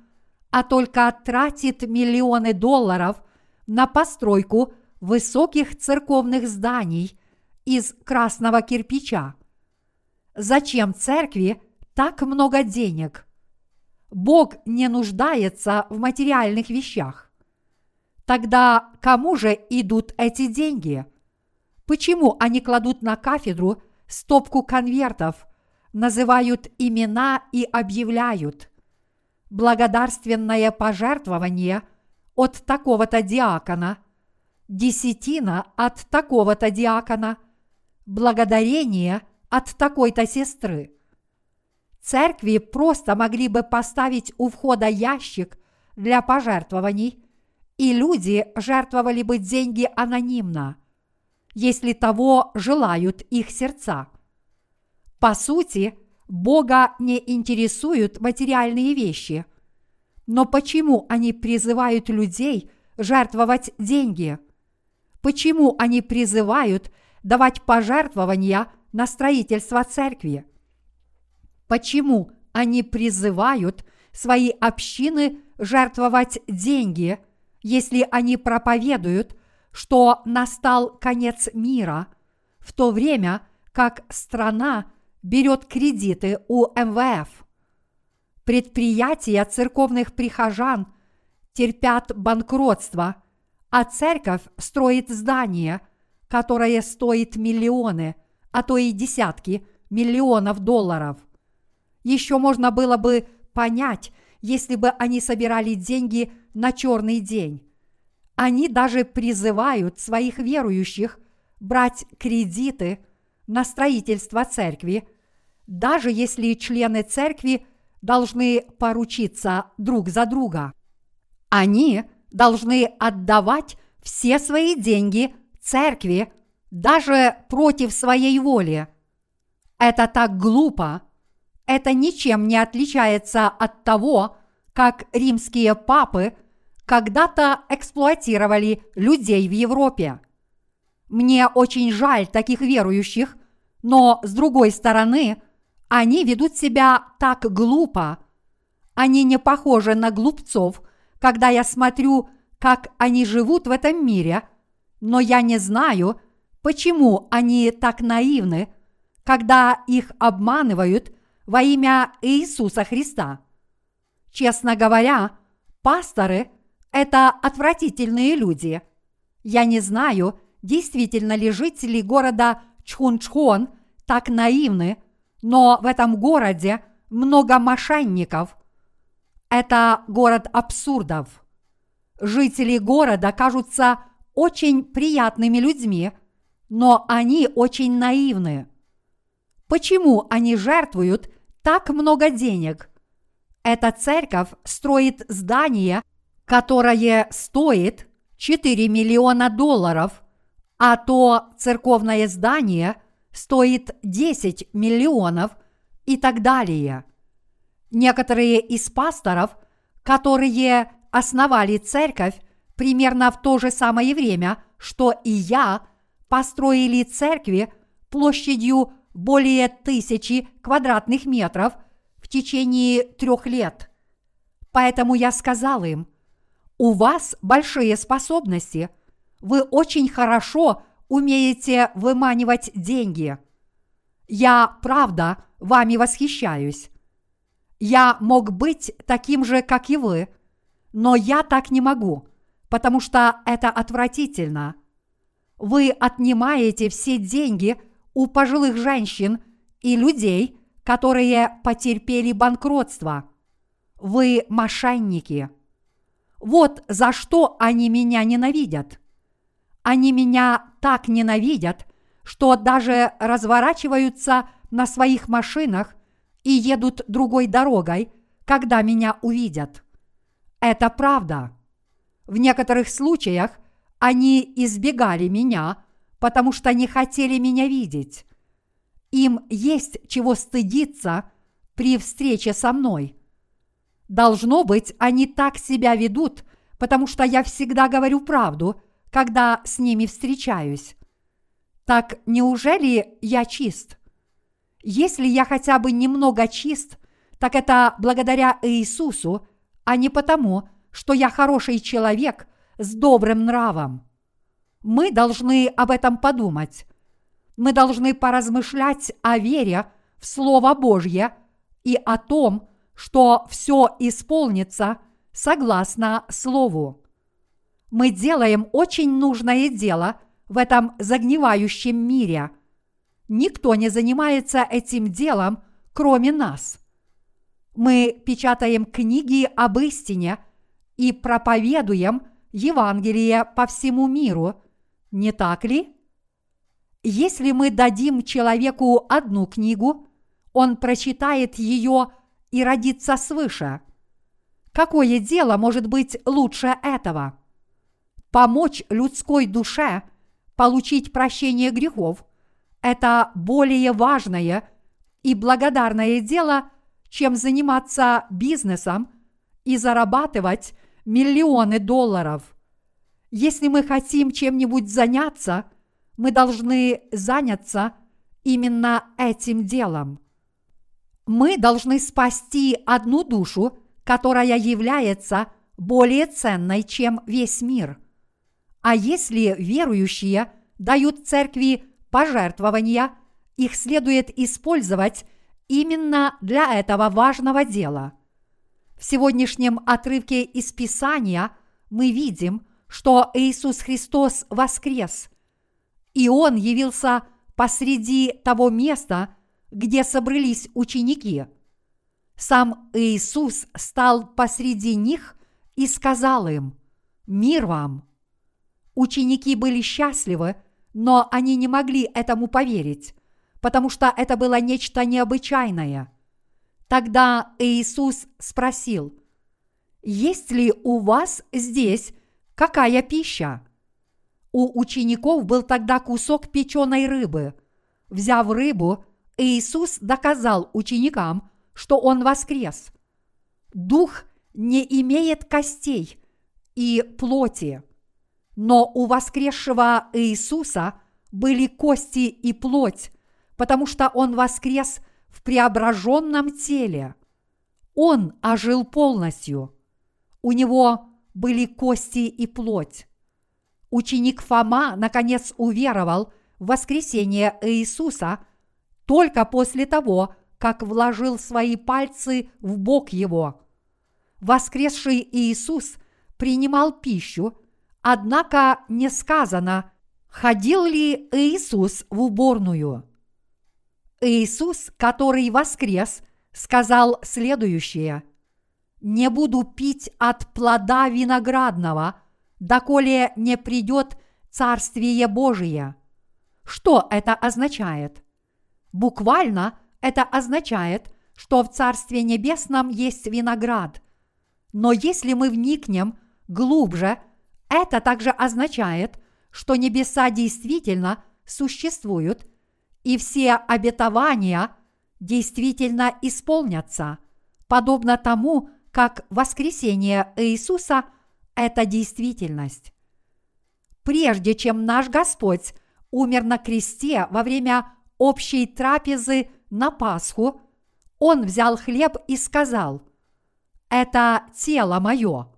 а только тратит миллионы долларов на постройку высоких церковных зданий из красного кирпича. Зачем церкви так много денег? Бог не нуждается в материальных вещах. Тогда кому же идут эти деньги? Почему они кладут на кафедру стопку конвертов, называют имена и объявляют благодарственное пожертвование от такого-то диакона, десятина от такого-то диакона, благодарение от такой-то сестры. Церкви просто могли бы поставить у входа ящик для пожертвований, и люди жертвовали бы деньги анонимно, если того желают их сердца. По сути, Бога не интересуют материальные вещи. Но почему они призывают людей жертвовать деньги? Почему они призывают давать пожертвования на строительство церкви? Почему они призывают свои общины жертвовать деньги, если они проповедуют, что настал конец мира, в то время как страна берет кредиты у МВФ. Предприятия церковных прихожан терпят банкротство, а церковь строит здание, которое стоит миллионы, а то и десятки миллионов долларов. Еще можно было бы понять, если бы они собирали деньги на черный день. Они даже призывают своих верующих брать кредиты на строительство церкви, даже если члены церкви должны поручиться друг за друга. Они должны отдавать все свои деньги церкви даже против своей воли. Это так глупо. Это ничем не отличается от того, как римские папы когда-то эксплуатировали людей в Европе. Мне очень жаль таких верующих, но с другой стороны, они ведут себя так глупо. Они не похожи на глупцов, когда я смотрю, как они живут в этом мире, но я не знаю, почему они так наивны, когда их обманывают во имя Иисуса Христа. Честно говоря, пасторы – это отвратительные люди. Я не знаю, действительно ли жители города Чхунчхон так наивны, но в этом городе много мошенников. Это город абсурдов. Жители города кажутся очень приятными людьми, но они очень наивны. Почему они жертвуют так много денег? Эта церковь строит здание, которое стоит 4 миллиона долларов – а то церковное здание стоит 10 миллионов и так далее. Некоторые из пасторов, которые основали церковь примерно в то же самое время, что и я, построили церкви площадью более тысячи квадратных метров в течение трех лет. Поэтому я сказал им, у вас большие способности, вы очень хорошо умеете выманивать деньги. Я, правда, вами восхищаюсь. Я мог быть таким же, как и вы, но я так не могу, потому что это отвратительно. Вы отнимаете все деньги у пожилых женщин и людей, которые потерпели банкротство. Вы мошенники. Вот за что они меня ненавидят. Они меня так ненавидят, что даже разворачиваются на своих машинах и едут другой дорогой, когда меня увидят. Это правда. В некоторых случаях они избегали меня, потому что не хотели меня видеть. Им есть чего стыдиться при встрече со мной. Должно быть, они так себя ведут, потому что я всегда говорю правду, когда с ними встречаюсь. Так неужели я чист? Если я хотя бы немного чист, так это благодаря Иисусу, а не потому, что я хороший человек с добрым нравом. Мы должны об этом подумать. Мы должны поразмышлять о вере в Слово Божье и о том, что все исполнится согласно Слову. Мы делаем очень нужное дело в этом загнивающем мире. Никто не занимается этим делом, кроме нас. Мы печатаем книги об истине и проповедуем Евангелие по всему миру, не так ли? Если мы дадим человеку одну книгу, он прочитает ее и родится свыше. Какое дело может быть лучше этого? Помочь людской душе получить прощение грехов – это более важное и благодарное дело, чем заниматься бизнесом и зарабатывать миллионы долларов. Если мы хотим чем-нибудь заняться, мы должны заняться именно этим делом. Мы должны спасти одну душу, которая является более ценной, чем весь мир. А если верующие дают церкви пожертвования, их следует использовать именно для этого важного дела. В сегодняшнем отрывке из Писания мы видим, что Иисус Христос воскрес, и Он явился посреди того места, где собрались ученики. Сам Иисус стал посреди них и сказал им «Мир вам!». Ученики были счастливы, но они не могли этому поверить, потому что это было нечто необычайное – Тогда Иисус спросил, «Есть ли у вас здесь какая пища?» У учеников был тогда кусок печеной рыбы. Взяв рыбу, Иисус доказал ученикам, что Он воскрес. Дух не имеет костей и плоти, но у воскресшего Иисуса были кости и плоть, потому что Он воскрес в преображенном теле. Он ожил полностью. У него были кости и плоть. Ученик Фома наконец уверовал в воскресение Иисуса только после того, как вложил свои пальцы в бок его. Воскресший Иисус принимал пищу, однако не сказано, ходил ли Иисус в уборную. Иисус, который воскрес, сказал следующее. «Не буду пить от плода виноградного, доколе не придет Царствие Божие». Что это означает? Буквально это означает, что в Царстве Небесном есть виноград. Но если мы вникнем глубже, это также означает, что небеса действительно существуют – и все обетования действительно исполнятся, подобно тому, как воскресение Иисуса – это действительность. Прежде чем наш Господь умер на кресте во время общей трапезы на Пасху, Он взял хлеб и сказал, «Это тело мое».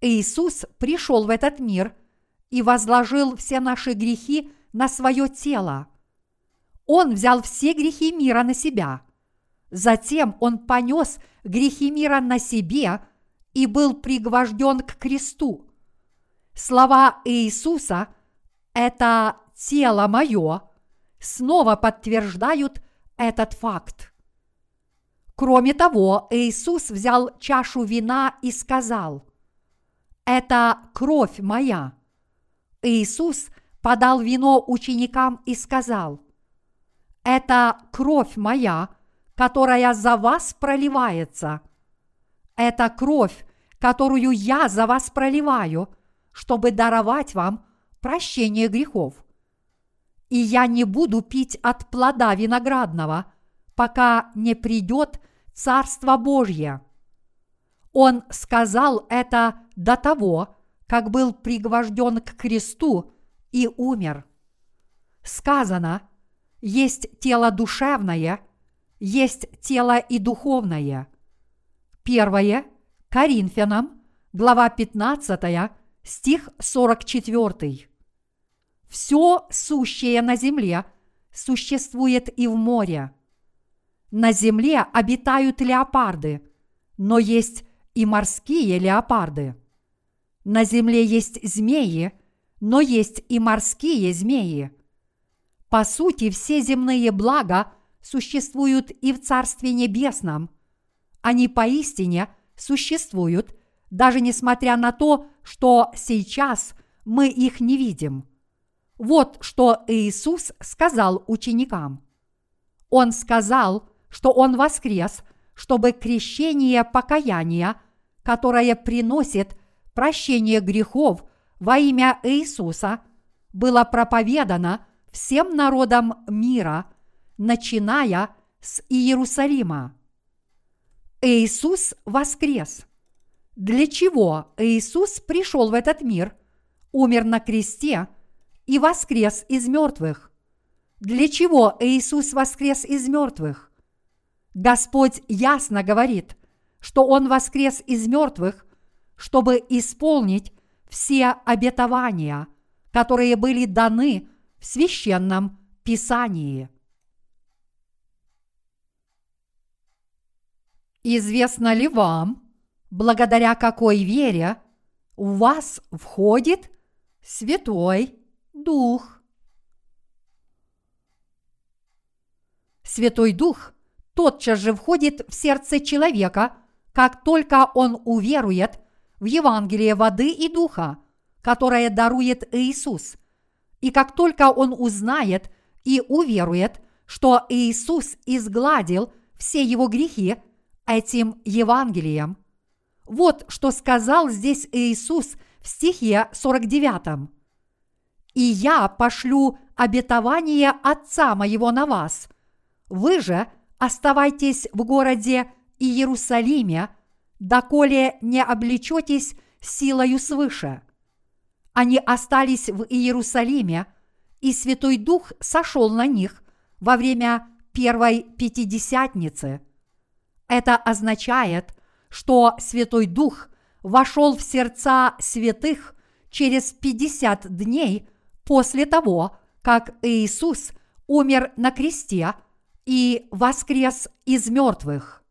Иисус пришел в этот мир и возложил все наши грехи на свое тело. Он взял все грехи мира на себя. Затем он понес грехи мира на себе и был пригвожден к кресту. Слова Иисуса «это тело мое» снова подтверждают этот факт. Кроме того, Иисус взял чашу вина и сказал, «Это кровь моя». Иисус подал вино ученикам и сказал, «Это кровь моя, которая за вас проливается. Это кровь, которую я за вас проливаю, чтобы даровать вам прощение грехов. И я не буду пить от плода виноградного, пока не придет Царство Божье. Он сказал это до того, как был пригвожден к кресту и умер. Сказано, есть тело душевное, есть тело и духовное. Первое Коринфянам, глава 15, стих 44. Все сущее на земле существует и в море. На земле обитают леопарды, но есть и морские леопарды. На земле есть змеи, но есть и морские змеи. По сути, все земные блага существуют и в Царстве Небесном. Они поистине существуют, даже несмотря на то, что сейчас мы их не видим. Вот что Иисус сказал ученикам. Он сказал, что Он воскрес, чтобы крещение покаяния, которое приносит прощение грехов во имя Иисуса, было проповедано всем народам мира, начиная с Иерусалима. Иисус воскрес. Для чего Иисус пришел в этот мир, умер на кресте и воскрес из мертвых? Для чего Иисус воскрес из мертвых? Господь ясно говорит, что Он воскрес из мертвых, чтобы исполнить все обетования, которые были даны в священном Писании. Известно ли вам, благодаря какой вере у вас входит Святой Дух? Святой Дух тотчас же входит в сердце человека, как только он уверует в Евангелие воды и духа, которое дарует Иисус. И как только он узнает и уверует, что Иисус изгладил все его грехи – этим Евангелием. Вот что сказал здесь Иисус в стихе 49. «И я пошлю обетование Отца моего на вас. Вы же оставайтесь в городе Иерусалиме, доколе не облечетесь силою свыше». Они остались в Иерусалиме, и Святой Дух сошел на них во время первой Пятидесятницы – это означает, что Святой Дух вошел в сердца святых через 50 дней после того, как Иисус умер на кресте и воскрес из мертвых.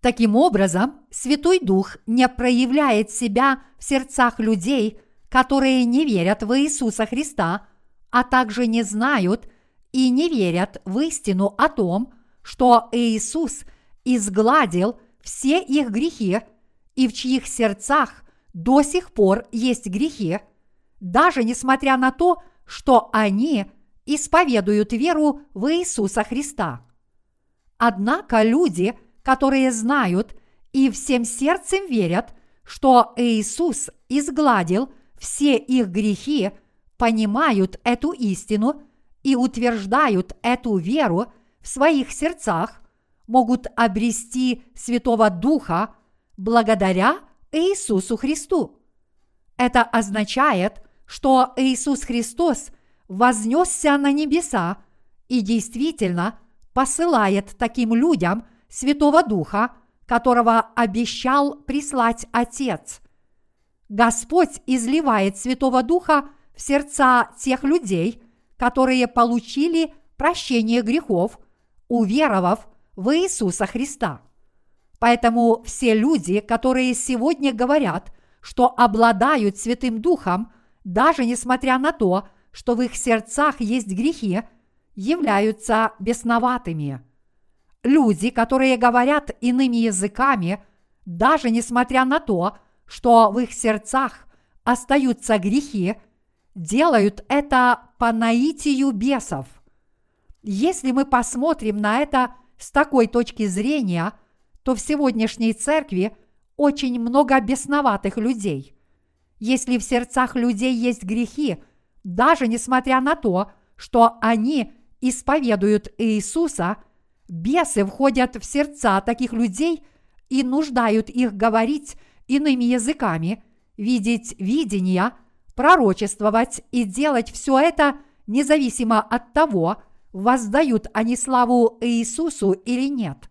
Таким образом, Святой Дух не проявляет себя в сердцах людей, которые не верят в Иисуса Христа, а также не знают и не верят в истину о том, что Иисус – изгладил все их грехи, и в чьих сердцах до сих пор есть грехи, даже несмотря на то, что они исповедуют веру в Иисуса Христа. Однако люди, которые знают и всем сердцем верят, что Иисус изгладил все их грехи, понимают эту истину и утверждают эту веру в своих сердцах – могут обрести Святого Духа благодаря Иисусу Христу. Это означает, что Иисус Христос вознесся на небеса и действительно посылает таким людям Святого Духа, которого обещал прислать Отец. Господь изливает Святого Духа в сердца тех людей, которые получили прощение грехов, уверовав в Иисуса Христа. Поэтому все люди, которые сегодня говорят, что обладают Святым Духом, даже несмотря на то, что в их сердцах есть грехи, являются бесноватыми. Люди, которые говорят иными языками, даже несмотря на то, что в их сердцах остаются грехи, делают это по наитию бесов. Если мы посмотрим на это с такой точки зрения, то в сегодняшней церкви очень много бесноватых людей. Если в сердцах людей есть грехи, даже несмотря на то, что они исповедуют Иисуса, бесы входят в сердца таких людей и нуждают их говорить иными языками, видеть видения, пророчествовать и делать все это независимо от того, воздают они славу Иисусу или нет.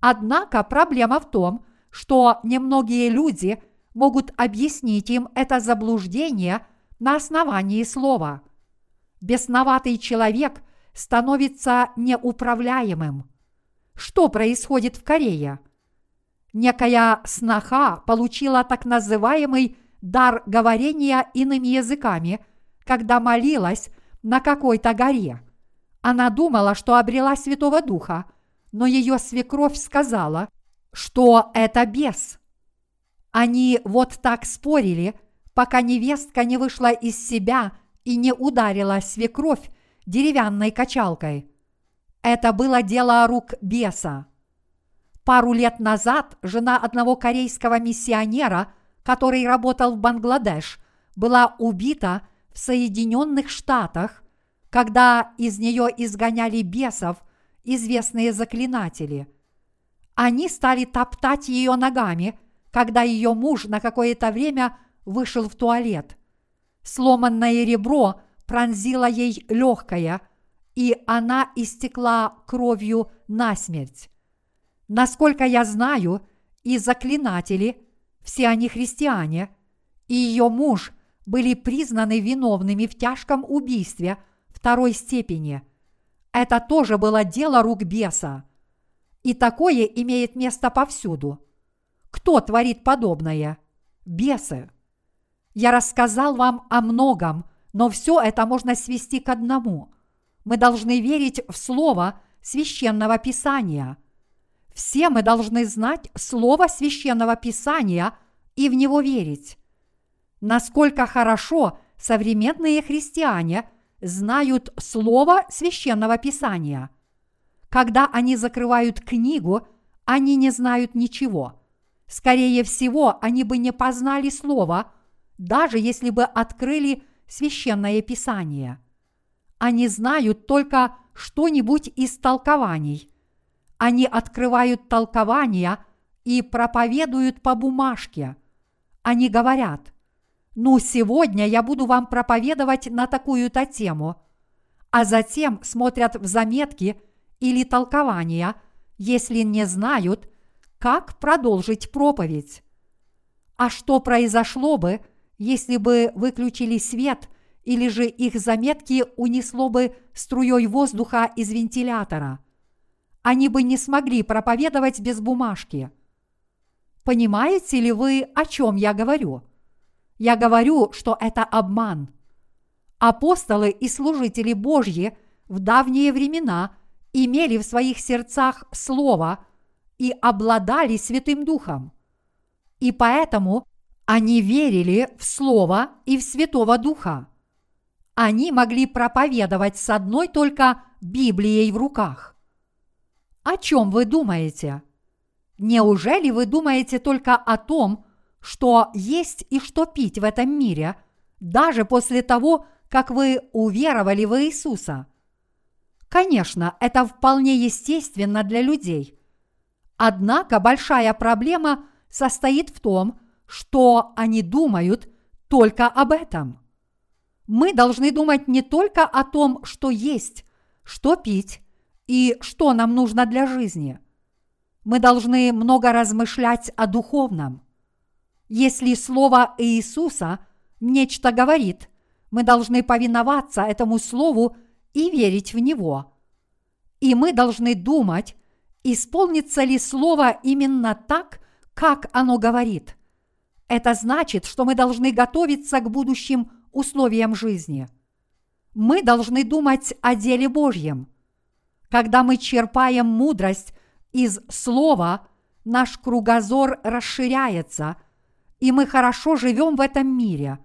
Однако проблема в том, что немногие люди могут объяснить им это заблуждение на основании слова. Бесноватый человек становится неуправляемым. Что происходит в Корее? Некая сноха получила так называемый дар говорения иными языками, когда молилась на какой-то горе. Она думала, что обрела Святого Духа, но ее свекровь сказала, что это бес. Они вот так спорили, пока невестка не вышла из себя и не ударила свекровь деревянной качалкой. Это было дело рук беса. Пару лет назад жена одного корейского миссионера, который работал в Бангладеш, была убита в Соединенных Штатах, когда из нее изгоняли бесов известные заклинатели. Они стали топтать ее ногами, когда ее муж на какое-то время вышел в туалет. Сломанное ребро пронзило ей легкое, и она истекла кровью насмерть. Насколько я знаю, и заклинатели, все они христиане, и ее муж были признаны виновными в тяжком убийстве второй степени. Это тоже было дело рук беса. И такое имеет место повсюду. Кто творит подобное? Бесы. Я рассказал вам о многом, но все это можно свести к одному. Мы должны верить в Слово священного Писания – все мы должны знать Слово священного Писания и в него верить. Насколько хорошо современные христиане знают Слово священного Писания. Когда они закрывают книгу, они не знают ничего. Скорее всего, они бы не познали Слово, даже если бы открыли священное Писание. Они знают только что-нибудь из толкований – они открывают толкования и проповедуют по бумажке. Они говорят, ну сегодня я буду вам проповедовать на такую-то тему, а затем смотрят в заметки или толкования, если не знают, как продолжить проповедь. А что произошло бы, если бы выключили свет или же их заметки унесло бы струей воздуха из вентилятора – они бы не смогли проповедовать без бумажки. Понимаете ли вы, о чем я говорю? Я говорю, что это обман. Апостолы и служители Божьи в давние времена имели в своих сердцах Слово и обладали Святым Духом. И поэтому они верили в Слово и в Святого Духа. Они могли проповедовать с одной только Библией в руках. О чем вы думаете? Неужели вы думаете только о том, что есть и что пить в этом мире, даже после того, как вы уверовали в Иисуса? Конечно, это вполне естественно для людей. Однако большая проблема состоит в том, что они думают только об этом. Мы должны думать не только о том, что есть, что пить и что нам нужно для жизни. Мы должны много размышлять о духовном. Если Слово Иисуса нечто говорит, мы должны повиноваться этому Слову и верить в него. И мы должны думать, исполнится ли Слово именно так, как оно говорит. Это значит, что мы должны готовиться к будущим условиям жизни. Мы должны думать о деле Божьем. Когда мы черпаем мудрость из Слова, наш кругозор расширяется, и мы хорошо живем в этом мире.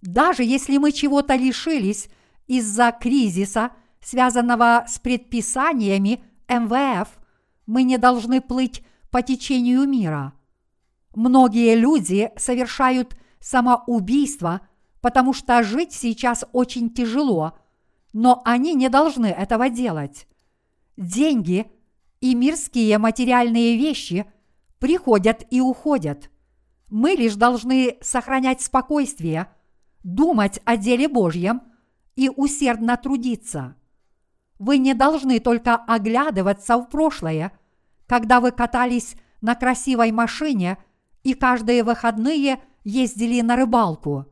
Даже если мы чего-то лишились из-за кризиса, связанного с предписаниями МВФ, мы не должны плыть по течению мира. Многие люди совершают самоубийство, потому что жить сейчас очень тяжело, но они не должны этого делать. Деньги и мирские материальные вещи приходят и уходят. Мы лишь должны сохранять спокойствие, думать о деле Божьем и усердно трудиться. Вы не должны только оглядываться в прошлое, когда вы катались на красивой машине и каждые выходные ездили на рыбалку.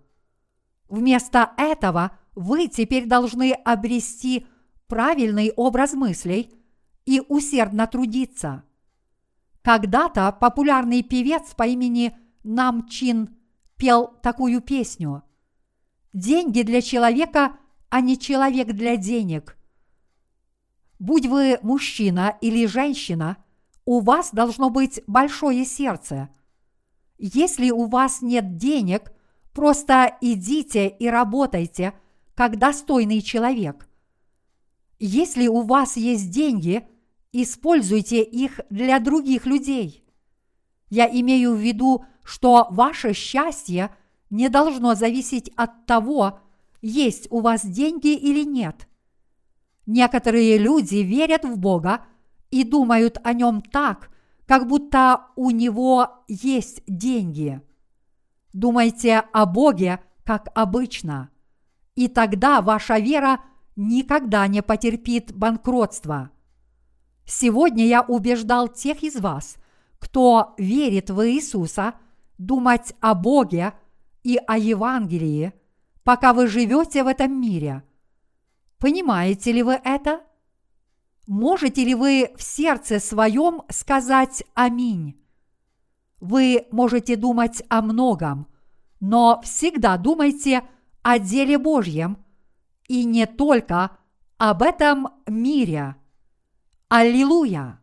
Вместо этого вы теперь должны обрести правильный образ мыслей и усердно трудиться. Когда-то популярный певец по имени Нам Чин пел такую песню. Деньги для человека, а не человек для денег. Будь вы мужчина или женщина, у вас должно быть большое сердце. Если у вас нет денег, просто идите и работайте, как достойный человек. Если у вас есть деньги, используйте их для других людей. Я имею в виду, что ваше счастье не должно зависеть от того, есть у вас деньги или нет. Некоторые люди верят в Бога и думают о нем так, как будто у него есть деньги. Думайте о Боге, как обычно, и тогда ваша вера никогда не потерпит банкротства. Сегодня я убеждал тех из вас, кто верит в Иисуса, думать о Боге и о Евангелии, пока вы живете в этом мире – Понимаете ли вы это? Можете ли вы в сердце своем сказать «Аминь»? Вы можете думать о многом, но всегда думайте о деле Божьем и не только об этом мире. Аллилуйя!